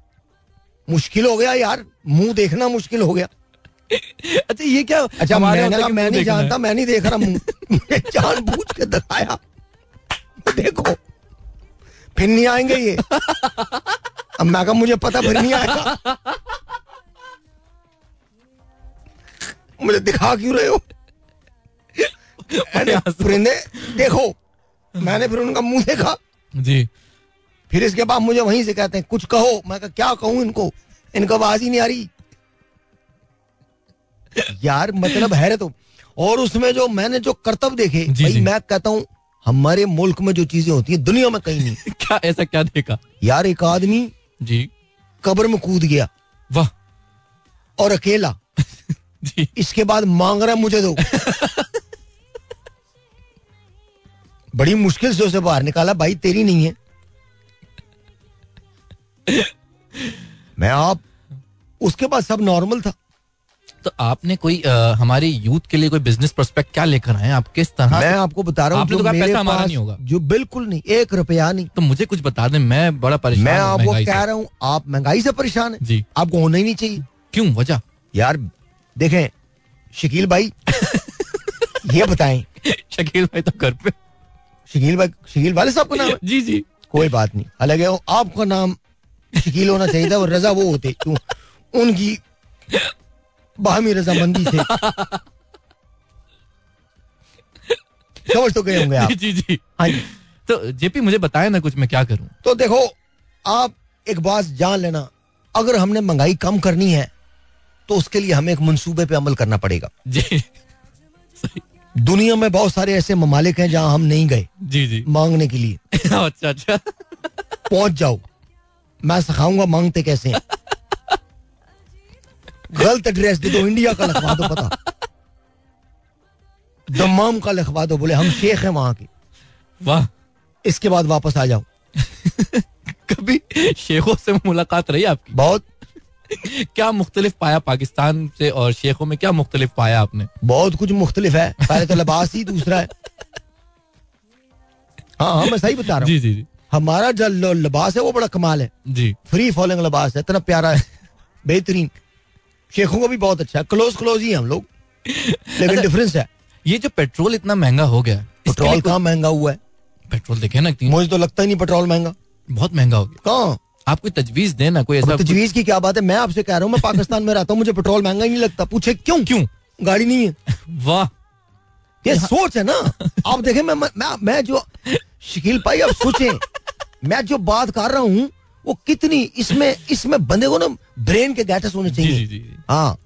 मुश्किल हो गया यार मुँह देखना मुश्किल हो गया। अच्छा ये क्या अच्छा मैंने कहा मैं नहीं। जानता मैं नहीं देख रहा मुँह। मैं जानबूझ के दिखाया। देखो फिर नहीं आएँगे ये। अब मैं कहा मुझे पता फिर नहीं आएगा। मुझे दिखा क्यों रहे हो? परिंदे देखो। मैंने फिर उनका मुँह देखा। जी। फिर इसके बाद मुझे वहीं से कहते हैं कुछ कहो। मैं क्या कहूँ इनको? इनको आवाज़ ही नहीं आ रही। यार मतलब है तो। और उसमें जो मैंने जो कर्तव्य देखे जी, भाई जी। मैं कहता हूँ हमारे मुल्क में जो चीज़ें होती हैं दुनिया में कहीं नहीं। क्या ऐसा क्या देखा? यार एक आदमी जी। कब्र में कूद गया। वाह। और अकेला। जी। इसके बाद मांग रहा मुझे दो। बड़ी मुश्किल से उसे बाहर निकाला भाई तेरी नहीं है। मैं आप उसके बाद सब नॉर्मल था। तो आपने कोई अ, हमारे यूथ के लिए कोई बिज़नेस प्रोस्पेक्ट क्या लेकर आए आप किस तरह मैं आपको बता रहा हूँ तो पैसा हमारा नहीं होगा। जो बिल्कुल नहीं एक रुपया नहीं। तो मुझे कुछ बता दें मैं बड़ा परेशान मैं आपको कह रहा हूँ आप महँगाई से परेशान है। जी। आपको होना ही नहीं चाहिए। क्यों? वजह? यार देखें शकील भाई ये बताएँ। शकील भाई तो घर पे शकील भाई शकील वाले साहब का नाम? जी जी। कोई बात नहीं। हालाँकि वो आपका नाम शकील होना चाहिए था और रजा वो होते। उनकी बाहमी रजामंदी से। समझ तो गए होंगे आप। जी जी हाँ जी। तो जेपी मुझे बताए ना कुछ मैं क्या करूँ? तो देखो आप एक बात जान लेना। अगर हमने महँगाई कम करनी है तो उसके लिए हमें एक मंसूबे पे अमल करना पड़ेगा। जी। दुनिया में बहुत सारे ऐसे ममालिक हैं जहाँ हम नहीं गए जी जी। मांगने के लिए। अच्छा अच्छा। पहुँच जाओ। मैं सिखाऊँगा मांगते कैसे हैं। गलत एड्रेस दे दो इंडिया का लिखवा दो पता। दमाम का लिखवा दो बोले हम शेख हैं वहाँ के। वाह। इसके बाद वापस आ जाओ। कभी शेखों से मुलाकात रही आपकी? बहुत। क्या मुख्तलिफ़ पाया पाकिस्तान से और शेखों में? क्या मुख्तलिफ़ पाया आपने? बहुत कुछ मुख्तलिफ़ है। पहले तो लिबास ही दूसरा है। हाँ हाँ मैं सही बता रहा हूँ। जी जी जी। हमारा जो लिबास है वो बड़ा कमाल है। जी। फ्री फॉलोइंग लिबास है इतना प्यारा है। बेहतरीन। शेखों का भी बहुत अच्छा है। क्लोज क्लोज ही हैं हम लोग। लेकिन डिफरेंस है। ये जो पेट्रोल इतना महँगा हो गया पेट्रोल कहाँ महँगा हुआ है? पेट्रोल देखे ना मुझे तो लगता ही नहीं पेट्रोल महँगा। बहुत महँगा हो गया। कहाँ? आप कोई तजवीज देना कोई ऐसा तजवीज की क्या बात है? मैं आपसे कह रहा हूँ मैं पाकिस्तान में रहता हूँ मुझे पेट्रोल महँगा ही नहीं लगता। पूछे क्यों? क्यों? गाड़ी नहीं है। वाह। ये सोच है ना। आप देखें मैं मैं मैं, जो शकील भाई आप सोचें मैं जो बात कर रहा हूँ वो कितनी इसमें इसमें बंदे को ना ब्रेन के गैटस होने चाहिए। हाँ।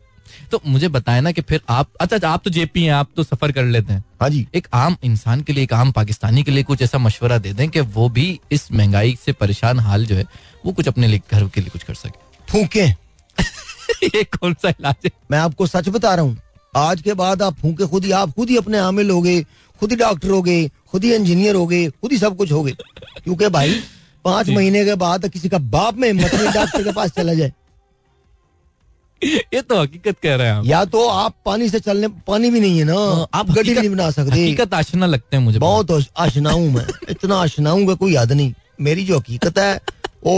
तो मुझे बताए ना कि फिर आप अच्छा अच्छा, आप तो जेपी हैं आप तो सफ़र कर लेते हैं। हाँ जी। एक आम इंसान के लिए एक आम पाकिस्तानी के लिए कुछ ऐसा मशवरा दे दें कि वो भी इस महँगाई से परेशान हाल जो है वो कुछ अपने लिए घर के लिए कुछ कर सके। फूके। ये कौन सा इलाज है? मैं आपको सच बता रहा हूँ आज के बाद आप फूके खुद ही आप खुद ही अपने आमिल हो गए खुद ही डॉक्टर हो गए खुद ही इंजीनियर हो गए खुद ही सब कुछ हो गए। क्योंकि भाई पाँच महीने के बाद किसी का बाप में हिम्मत नहीं डॉक्टर के पास चला जाए। ये तो हकीकत कह रहे हैं या तो आप पानी से चलने पानी भी नहीं है ना। हाँ, आप गड्डी हकीकत- नहीं बना सकते। हकीकत आशना लगते हैं मुझे बहुत। आशना हूँ मैं। इतना आशना हूँ कि कोई याद नहीं। मेरी जो हकीकत है ओ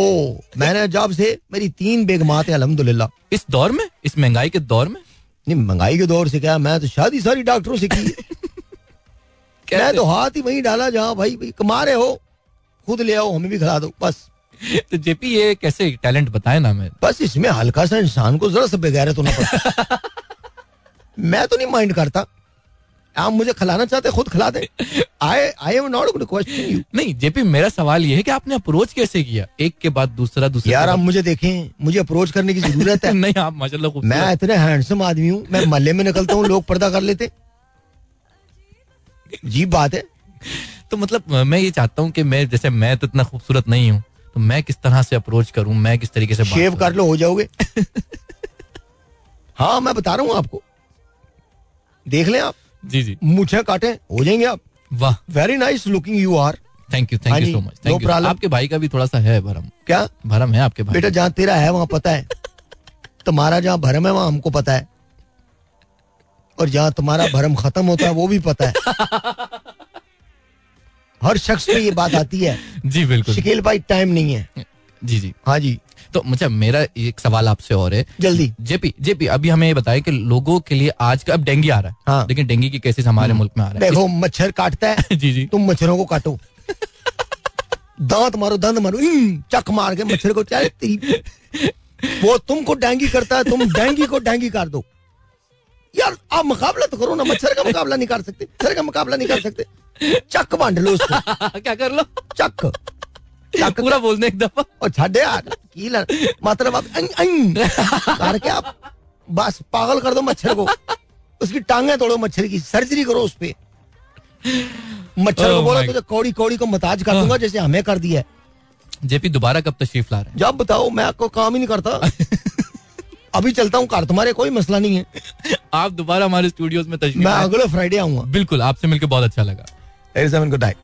मैंने जब से मेरी तीन बेगमात है अलहमदुल्ला इस दौर में? इस महँगाई के दौर में? नहीं महँगाई के दौर से क्या? मैं तो शादी सारी डॉक्टरों से की। मैं तो हाथ ही वहीं डाला जहाँ भाई भाई कमा रहे हो खुद ले आओ हमें भी खिला दो बस। तो जेपी ये कैसे टैलेंट बताए ना मैं बस इसमें हल्का सा इंसान को जरा सा बेगैरत होना पड़ता मैं तो नहीं माइंड करता। आप मुझे खिलाना चाहते खुद खिला दे। I I am not question you नहीं जेपी मेरा सवाल ये है कि आपने अप्रोच कैसे किया? एक के बाद दूसरा दूसरा यार आप मुझे देखें मुझे अप्रोच करने की ज़रूरत है। नहीं आप माशाल्लाह मैं इतने हैंडसम आदमी हूँ मैं मल्ले में निकलता हूँ लोग पर्दा कर लेते। जी बात है। तो मतलब मैं ये चाहता हूँ कि मैं जैसे मैं तो इतना खूबसूरत नहीं हूँ। तो मैं किस तरह से अप्रोच करूँ? मैं किस तरीके से शेव कर लो हो जाओगे। हाँ मैं बता रहा हूँ आपको। देख लें आप। जी जी। मुझे काटे हो जाएँगे आप। वाह। Very nice looking you are thank you thank you so much thank you आपके भाई का भी थोड़ा सा है भरम। क्या? भरम है आपके भाई बेटा जहाँ तेरा है वहाँ पता है। तुम्हारा जहाँ भरम है वहाँ हमको पता है। और जहाँ तुम्हारा भरम खत्म होता है वो भी पता है। हर शख्स में ये बात आती है। जी बिल्कुल। शकील भाई टाइम नहीं है। जी जी। हाँ जी। तो मुझे मेरा एक सवाल आपसे और है। जल्दी। जेपी जेपी अभी हमें ये बताएँ कि लोगों के लिए आज का अब डेंगू आ रहा है। हाँ। लेकिन डेंगू की केसेस हमारे मुल्क में आ रहा है। देखो मच्छर काटता है। जी जी। तुम मच्छरों को काटो। दांत मारो दंद मारो। हम्म, चक मार के मच्छर को चाहे वो तुमको डेंगी करता है तुम डेंगी को डेंगी कर दो। यार आप मुकाबला तो करो ना। मच्छर का मुकाबला नहीं कर सकते। मच्छर का मुकाबला नहीं कर सकते। चक बाँध लो उसको। क्या कर लो? चक। चक पूरा बोलने एक दफ़ा और छड़े यार की लड़ मतलब आप करके बस पागल कर दो मच्छर को। उसकी टांगे तोड़ो मच्छर की सर्जरी करो उस पे। मच्छर को Oh बोलो तुझे कौड़ी कौड़ी को मताज कर दूँगा जैसे हमें कर दिया है। जेपी दोबारा कब तशरीफ़ ला रहे हैं? जब बताओ मैं आपको काम ही नहीं करता। अभी चलता हूँ कार तुम्हारे कोई मसला नहीं है। आप दोबारा हमारे स्टूडियोज में तशरीफ़ मैं अगले फ्राइडे आऊँगा। बिल्कुल आपसे मिलकर बहुत अच्छा लगा। Good night